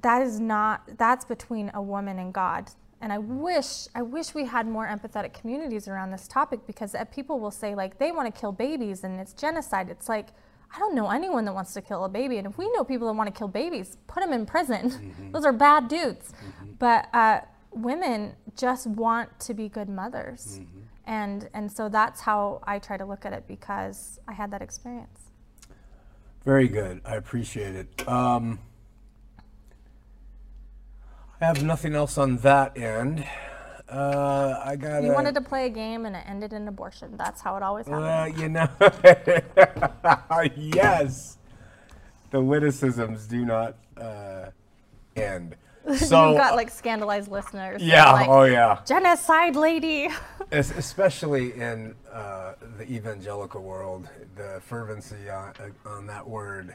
that is not, that's between a woman and God and I wish I wish we had more empathetic communities around this topic because uh, people will say like they want to kill babies and it's genocide. It's like I don't know anyone that wants to kill a baby, and if we know people that want to kill babies, put them in prison. Mm-hmm. Those are bad dudes. Mm-hmm. But uh, women just want to be good mothers, mm-hmm. And and so that's how I try to look at it because I had that experience. Very good. I appreciate it. Um, I have nothing else on that end. Uh, I got. You wanted to play a game and it ended in abortion. That's how it always happens. Uh, you know. yes. The witticisms do not uh, end. So you've got like scandalized listeners. Yeah. Like, oh yeah. Genocide lady. especially in uh, the evangelical world, the fervency on, on that word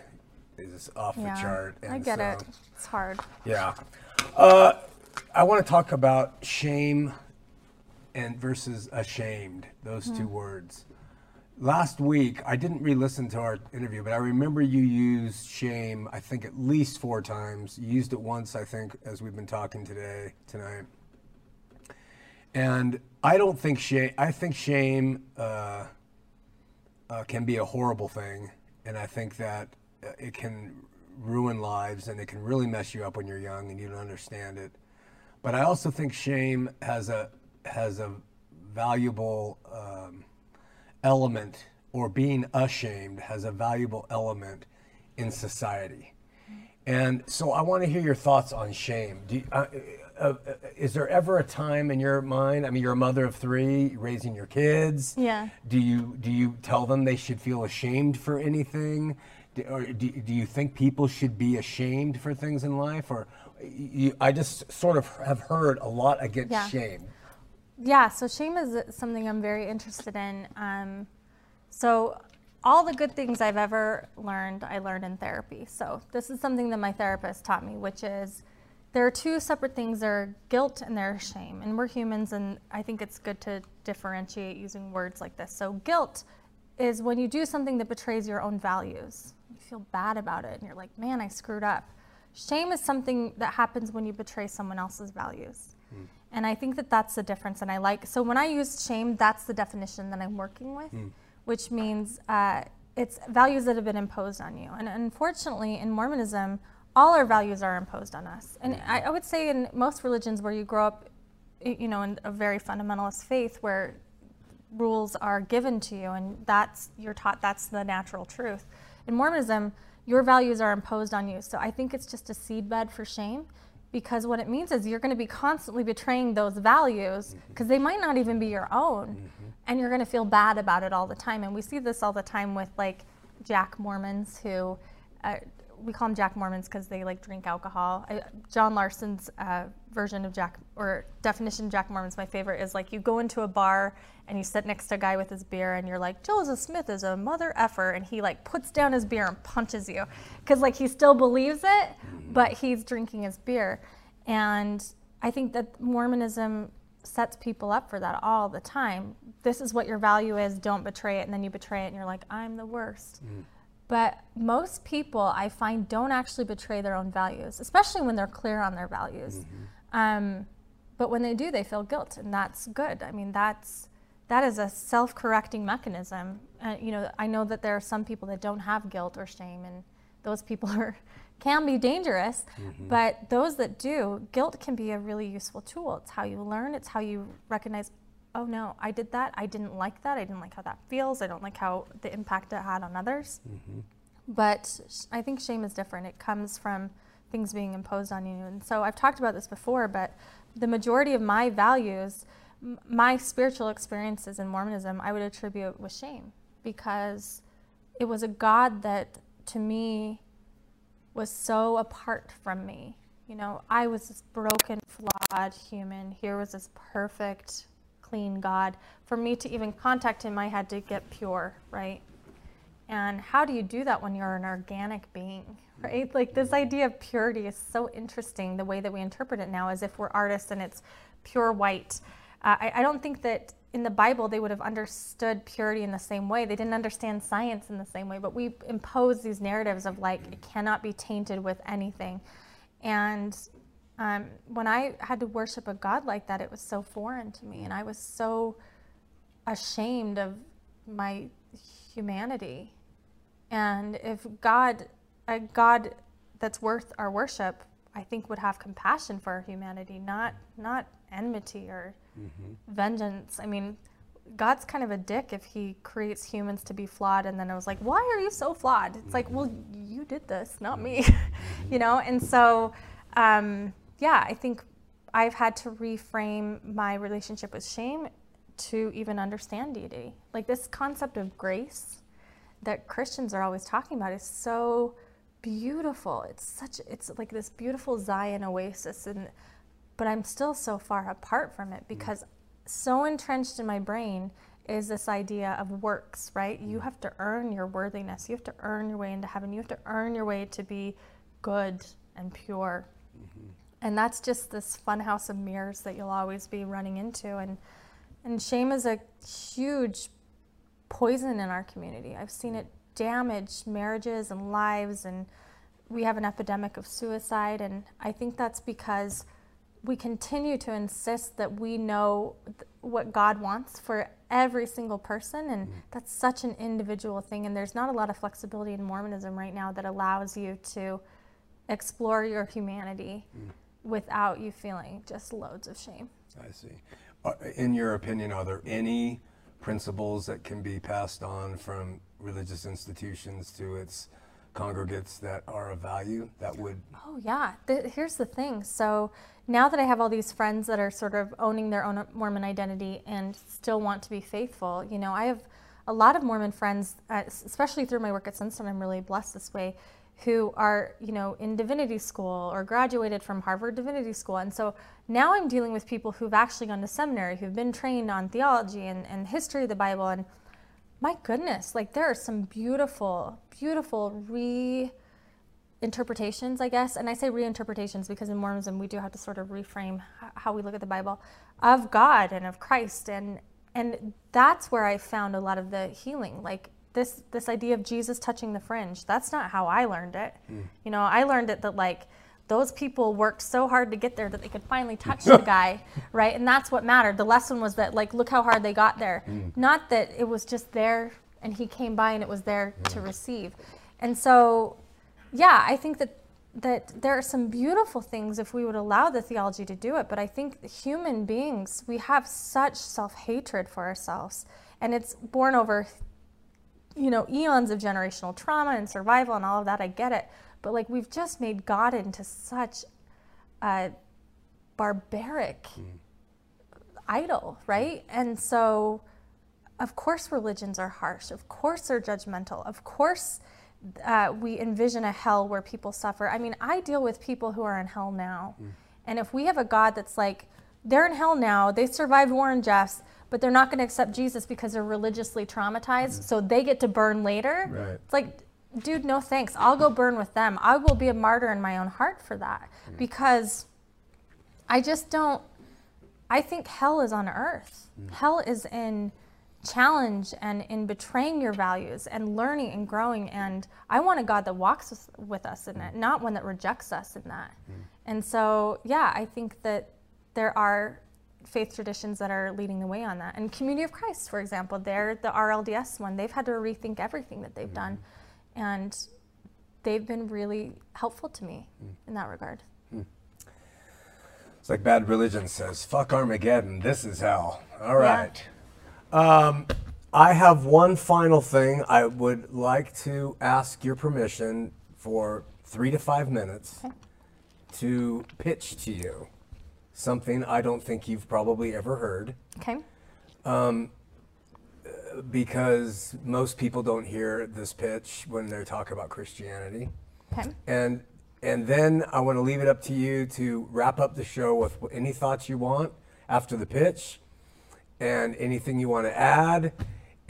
is off yeah, the chart. I get so, it. It's hard. Yeah. Uh, I want to talk about shame and versus ashamed, those mm-hmm. two words. Last week, I didn't re listen to our interview, but I remember you used shame, I think, at least four times. You used it once, I think, as we've been talking today, tonight. And I don't think shame, I think shame uh, uh, can be a horrible thing. And I think that uh, it can ruin lives and it can really mess you up when you're young and you don't understand it. But I also think shame has a has a valuable um, element, or being ashamed has a valuable element in society. And so I want to hear your thoughts on shame. You, uh, uh, uh, is there ever a time in your mind? I mean, you're a mother of three, raising your kids. Yeah. Do you do you tell them they should feel ashamed for anything? Do, or do, do you think people should be ashamed for things in life? Or you, I just sort of have heard a lot against Yeah. shame. Yeah, so shame is something I'm very interested in. Um, so, all the good things I've ever learned, I learned in therapy. So, this is something that my therapist taught me, which is there are two separate things there are guilt and there are shame. And we're humans, and I think it's good to differentiate using words like this. So, guilt is when you do something that betrays your own values. You feel bad about it, and you're like, man, I screwed up. Shame is something that happens when you betray someone else's values. And I think that that's the difference. And I like, so when I use shame, that's the definition that I'm working with, which means uh, it's values that have been imposed on you. And unfortunately, in Mormonism, all our values are imposed on us. And I, I would say in most religions where you grow up, you know, in a very fundamentalist faith where rules are given to you and that's you're taught that's the natural truth in mormonism your values are imposed on you so i think it's just a seedbed for shame because what it means is you're going to be constantly betraying those values because they might not even be your own and you're going to feel bad about it all the time. And we see this all the time with like jack mormons who uh, we call them Jack Mormons because they like drink alcohol. I, John Larsen's uh, version of Jack or definition of Jack Mormon's my favorite is like you go into a bar and you sit next to a guy with his beer and you're like Joseph Smith is a mother effer and he like puts down his beer and punches you because like he still believes it but he's drinking his beer and I think that Mormonism sets people up for that all the time. This is what your value is, don't betray it, and then you betray it and you're like, I'm the worst. But most people I find don't actually betray their own values, especially when they're clear on their values. Um, but when they do, they feel guilt, and that's good. I mean, that's that is a self-correcting mechanism. Uh, you know, I know that there are some people that don't have guilt or shame, and those people are can be dangerous. But those that do, guilt can be a really useful tool. It's how you learn. It's how you recognize. Oh no, I did that. I didn't like that. I didn't like how that feels. I don't like how the impact it had on others. Mm-hmm. But sh- I think shame is different. It comes from things being imposed on you. And so I've talked about this before, but the majority of my values, m- my spiritual experiences in Mormonism, I would attribute with shame because it was a God that to me was so apart from me. You know, I was this broken, flawed human. Here was this perfect, clean God. For me to even contact him, I had to get pure, right? And how do you do that when you're an organic being, right? Like this idea of purity is so interesting. The way that we interpret it now, as if we're artists and it's pure white. Uh, I, I don't think that in the Bible they would have understood purity in the same way. They didn't understand science in the same way, but we impose these narratives of like it cannot be tainted with anything. And um, when I had to worship a God like that, it was so foreign to me, and I was so ashamed of my humanity. And if God, a God that's worth our worship, I think would have compassion for our humanity, not not enmity or vengeance. I mean, God's kind of a dick if he creates humans to be flawed and then I was like, why are you so flawed? It's like, well, you did this, not me, you know? And so, um, yeah, I think I've had to reframe my relationship with shame to even understand deity. Like this concept of grace that Christians are always talking about is so beautiful. It's such it's like this beautiful Zion oasis and but I'm still so far apart from it mm. because so entrenched in my brain is this idea of works, right? You mm. have to earn your worthiness. You have to earn your way into heaven. You have to earn your way to be good and pure. Mm-hmm. And that's just this fun house of mirrors that you'll always be running into and and shame is a huge poison in our community. I've seen it damage marriages and lives, and we have an epidemic of suicide. And I think that's because we continue to insist that we know th- what God wants for every single person, and mm-hmm. that's such an individual thing. And there's not a lot of flexibility in Mormonism right now that allows you to explore your humanity mm. Without you feeling just loads of shame. I see. In your opinion, are there any principles that can be passed on from religious institutions to its congregates that are of value that would Oh, yeah. The, here's the thing. So now that I have all these friends that are sort of owning their own Mormon identity and still want to be faithful, you know, I have a lot of Mormon friends, uh, especially through my work at Sunstone. I'm really blessed this way, who are, you know, in divinity school or graduated from Harvard Divinity School. And so now I'm dealing with people who've actually gone to seminary, who've been trained on theology and, and history of the Bible. And my goodness, like there are some beautiful, beautiful re interpretations, I guess, and I say reinterpretations because in Mormonism we do have to sort of reframe how we look at the Bible of God and of Christ, and and that's where I found a lot of the healing. Like this this idea of Jesus touching the fringe. That's not how I learned it. Mm. You know, I learned it that like those people worked so hard to get there that they could finally touch the guy, right? And that's what mattered. The lesson was that like look how hard they got there. Mm. Not that it was just there and he came by and it was there yeah. to receive. And so yeah, I think that that there are some beautiful things if we would allow the theology to do it, but I think human beings, we have such self-hatred for ourselves and it's born over you know, eons of generational trauma and survival and all of that. I get it. But like we've just made God into such a barbaric mm. idol, right? And so of course religions are harsh. Of course they're judgmental. Of course uh, we envision a hell where people suffer. I mean, I deal with people who are in hell now. Mm. And if we have a God that's like, they're in hell now, they survived Warren Jeffs, but they're not going to accept Jesus because they're religiously traumatized, mm. so they get to burn later. Right. It's like, dude, no thanks. I'll go burn with them. I will be a martyr in my own heart for that mm. because I just don't. I think hell is on earth. Mm. Hell is in challenge and in betraying your values and learning and growing. And I want a God that walks with us in it, not one that rejects us in that. Mm. And so, yeah, I think that there are faith traditions that are leading the way on that. And Community of Christ, for example, they're the RLDS one. They've had to rethink everything that they've mm. done. And they've been really helpful to me mm. in that regard. Mm. It's like bad religion says, fuck Armageddon, this is hell. All right. Yeah. Um, I have one final thing. I would like to ask your permission for three to five minutes okay. to pitch to you something I don't think you've probably ever heard. Okay. Um, because most people don't hear this pitch when they're talking about Christianity. Okay. And and then I want to leave it up to you to wrap up the show with any thoughts you want after the pitch and anything you want to add.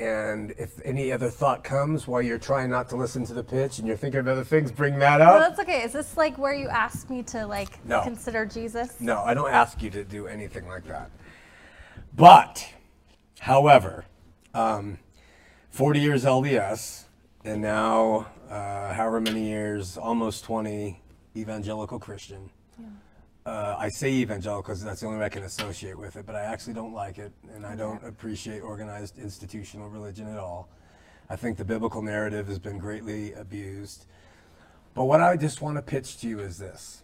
And if any other thought comes while you're trying not to listen to the pitch and you're thinking of other things, bring that up. No, that's okay. Is this like where you ask me to like no. consider Jesus? No, I don't ask you to do anything like that. But, however, um, 40 years LDS, and now, uh, however many years, almost 20 evangelical Christian. Uh, I say evangelical because that's the only way I can associate with it, but I actually don't like it, and I don't appreciate organized institutional religion at all. I think the biblical narrative has been greatly abused. But what I just want to pitch to you is this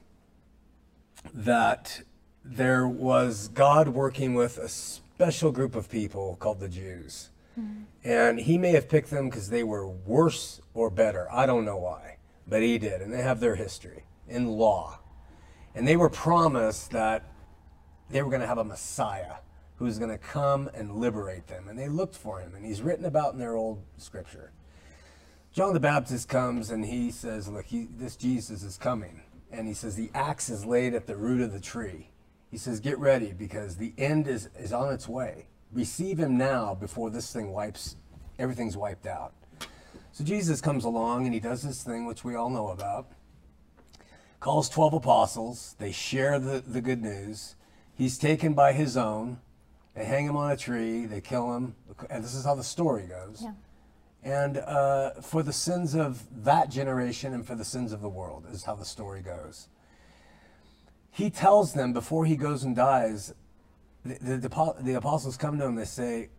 that there was God working with a special group of people called the Jews. Mm-hmm. And he may have picked them because they were worse or better. I don't know why, but he did. And they have their history in law and they were promised that they were going to have a Messiah who's going to come and liberate them. And they looked for him, and he's written about in their old scripture. John the Baptist comes and he says, Look, he, this Jesus is coming. And he says, The axe is laid at the root of the tree. He says, Get ready because the end is, is on its way. Receive him now before this thing wipes, everything's wiped out. So Jesus comes along and he does this thing, which we all know about calls 12 apostles. They share the, the good news. He's taken by his own. They hang him on a tree. They kill him. And this is how the story goes. Yeah. And uh, for the sins of that generation and for the sins of the world is how the story goes. He tells them before he goes and dies, the, the, the apostles come to him, they say,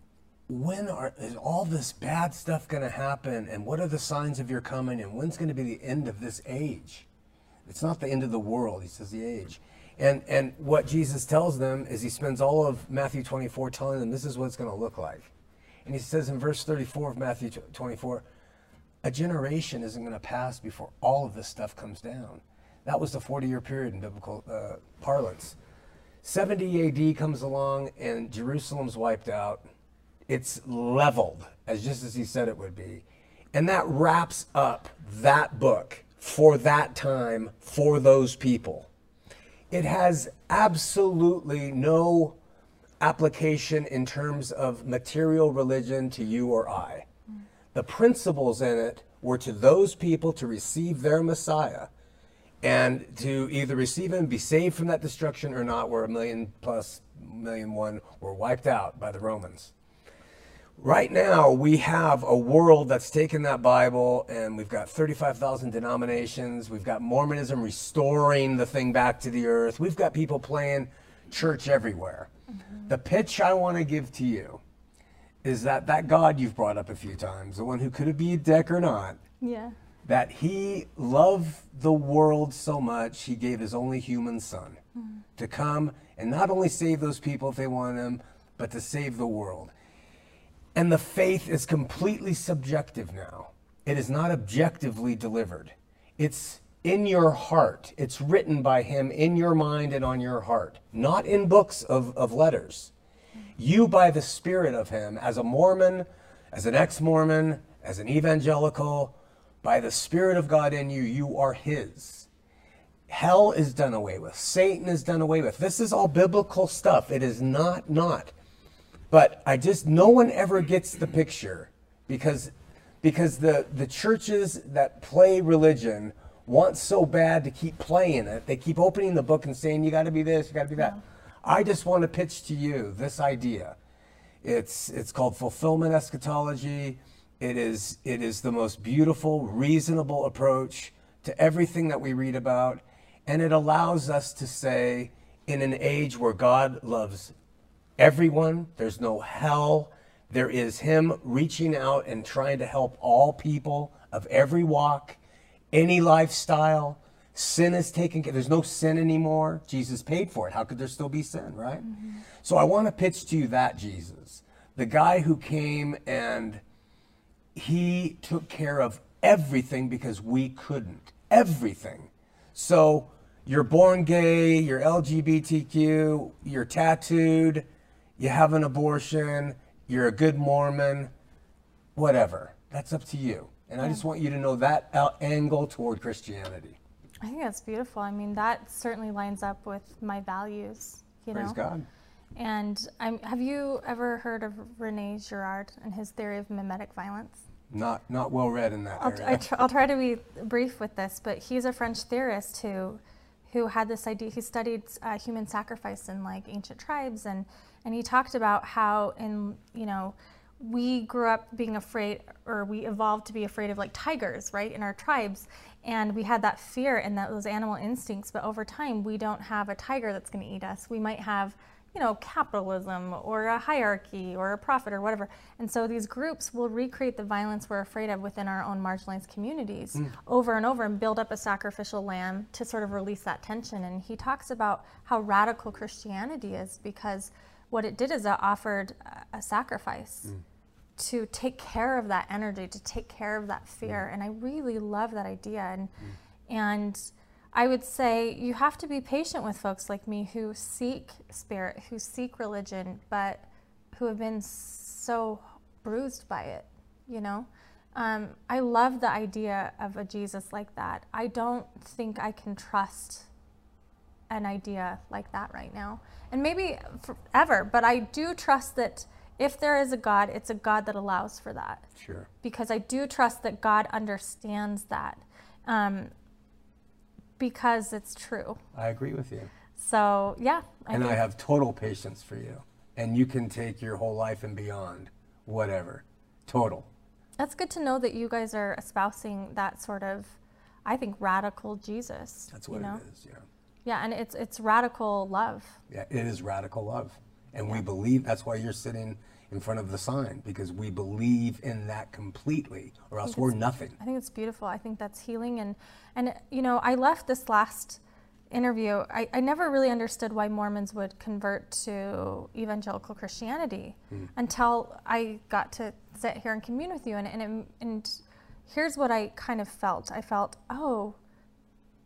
when are, is all this bad stuff going to happen? And what are the signs of your coming? And when's going to be the end of this age? It's not the end of the world, he says the age. And, and what Jesus tells them is he spends all of Matthew 24 telling them this is what it's going to look like. And he says in verse 34 of Matthew 24, a generation isn't going to pass before all of this stuff comes down. That was the 40 year period in biblical uh, parlance. 70 AD comes along and Jerusalem's wiped out. It's leveled, as just as he said it would be. And that wraps up that book for that time for those people. It has absolutely no application in terms of material religion to you or I. The principles in it were to those people to receive their Messiah and to either receive him, be saved from that destruction or not, where a million plus million one were wiped out by the Romans. Right now, we have a world that's taken that Bible and we've got 35,000 denominations. We've got Mormonism restoring the thing back to the earth. We've got people playing church everywhere. Mm-hmm. The pitch I want to give to you is that that God you've brought up a few times, the one who could be a dick or not, yeah. that he loved the world so much, he gave his only human son mm-hmm. to come and not only save those people if they want him, but to save the world. And the faith is completely subjective now. It is not objectively delivered. It's in your heart. It's written by him in your mind and on your heart, not in books of, of letters. You, by the Spirit of him, as a Mormon, as an ex Mormon, as an evangelical, by the Spirit of God in you, you are his. Hell is done away with. Satan is done away with. This is all biblical stuff. It is not not. But I just no one ever gets the picture because because the the churches that play religion want so bad to keep playing it. They keep opening the book and saying you got to be this, you got to be that. Yeah. I just want to pitch to you this idea. It's it's called fulfillment eschatology. It is it is the most beautiful, reasonable approach to everything that we read about, and it allows us to say in an age where God loves everyone. There's no hell. There is Him reaching out and trying to help all people of every walk, any lifestyle. Sin is taken care. There's no sin anymore. Jesus paid for it. How could there still be sin, right? Mm-hmm. So I want to pitch to you that Jesus, the guy who came and he took care of everything because we couldn't. Everything. So you're born gay, you're LGBTQ, you're tattooed, you have an abortion, you're a good Mormon, whatever. That's up to you. And I just want you to know that angle toward Christianity. I think that's beautiful. I mean, that certainly lines up with my values. You Praise know? God. And I'm, have you ever heard of Rene Girard and his theory of mimetic violence? Not, not well read in that I'll, area. Tr- I'll try to be brief with this, but he's a French theorist who, who had this idea. He studied uh, human sacrifice in like ancient tribes, and and he talked about how in you know we grew up being afraid or we evolved to be afraid of like tigers right in our tribes. And we had that fear and that those animal instincts. But over time we don't have a tiger that's going to eat us. We might have you know capitalism or a hierarchy or a profit or whatever. And so these groups will recreate the violence we're afraid of within our own marginalized communities mm. over and over and build up a sacrificial lamb to sort of release that tension. And he talks about how radical christianity is because what it did is it offered a sacrifice mm. to take care of that energy, to take care of that fear. Mm. And I really love that idea. And, mm. and I would say you have to be patient with folks like me who seek spirit, who seek religion, but who have been so bruised by it, you know? Um, I love the idea of a Jesus like that. I don't think I can trust an idea like that right now and maybe forever. But I do trust that if there is a God, it's a God that allows for that. Sure. Because I do trust that God understands that um, because it's true. I agree with you. So, yeah. I and I have total patience for you. And you can take your whole life and beyond, whatever. Total. That's good to know that you guys are espousing that sort of, I think, radical Jesus. That's what you know? it is, yeah. Yeah, and it's it's radical love. Yeah, it is radical love. And we believe that's why you're sitting in front of the sign because we believe in that completely or else we're nothing. I think it's beautiful. I think that's healing and and you know, I left this last interview, I, I never really understood why Mormons would convert to evangelical Christianity mm. until I got to sit here and commune with you and and, and here's what I kind of felt. I felt, oh,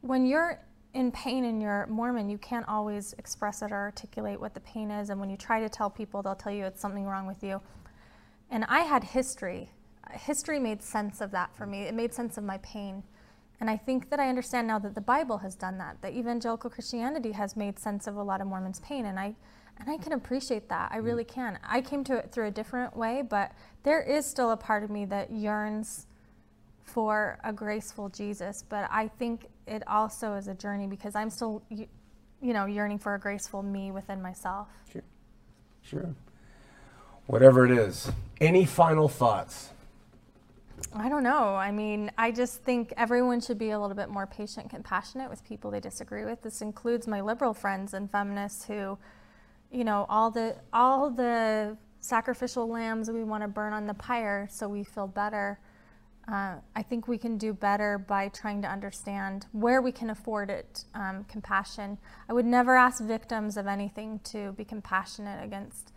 when you're in pain and you're Mormon, you can't always express it or articulate what the pain is. And when you try to tell people, they'll tell you it's something wrong with you. And I had history. History made sense of that for me. It made sense of my pain. And I think that I understand now that the Bible has done that, that evangelical Christianity has made sense of a lot of Mormons' pain. And I, and I can appreciate that. I really mm. can. I came to it through a different way, but there is still a part of me that yearns for a graceful Jesus. But I think it also is a journey because I'm still, you know, yearning for a graceful me within myself. Sure. Sure. Whatever it is. Any final thoughts? I don't know. I mean, I just think everyone should be a little bit more patient, compassionate with people they disagree with. This includes my liberal friends and feminists who, you know, all the all the sacrificial lambs we want to burn on the pyre so we feel better. Uh, I think we can do better by trying to understand where we can afford it, um, compassion. I would never ask victims of anything to be compassionate against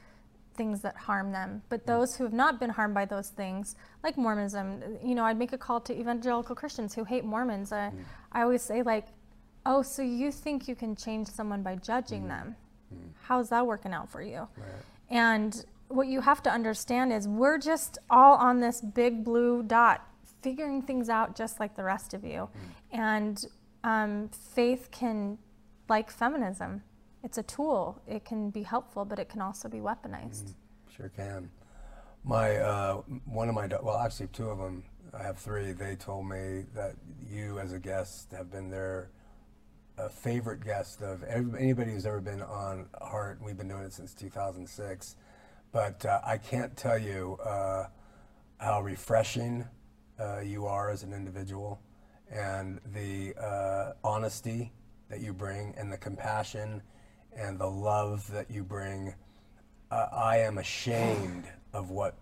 things that harm them. But mm. those who have not been harmed by those things, like Mormonism, you know, I'd make a call to evangelical Christians who hate Mormons. Uh, mm. I always say, like, oh, so you think you can change someone by judging mm. them? Mm. How's that working out for you? Right. And what you have to understand is we're just all on this big blue dot figuring things out just like the rest of you. Mm. And um, faith can, like feminism, it's a tool. It can be helpful, but it can also be weaponized. Mm, sure can. My uh, one of my well, actually two of them. I have three. They told me that you, as a guest, have been their a favorite guest of anybody who's ever been on Heart. We've been doing it since 2006, but uh, I can't tell you uh, how refreshing uh, you are as an individual and the uh, honesty that you bring and the compassion and the love that you bring. Uh, I am ashamed of what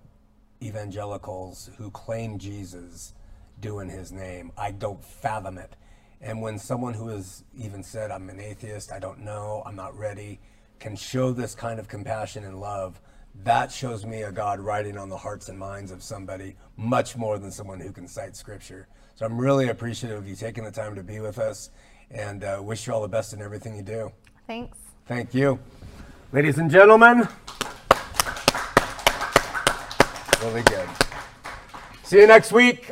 evangelicals who claim Jesus do in his name. I don't fathom it. And when someone who has even said, I'm an atheist, I don't know, I'm not ready, can show this kind of compassion and love, that shows me a God writing on the hearts and minds of somebody much more than someone who can cite scripture. So I'm really appreciative of you taking the time to be with us and uh, wish you all the best in everything you do. Thanks. Thank you. Ladies and gentlemen, really good. See you next week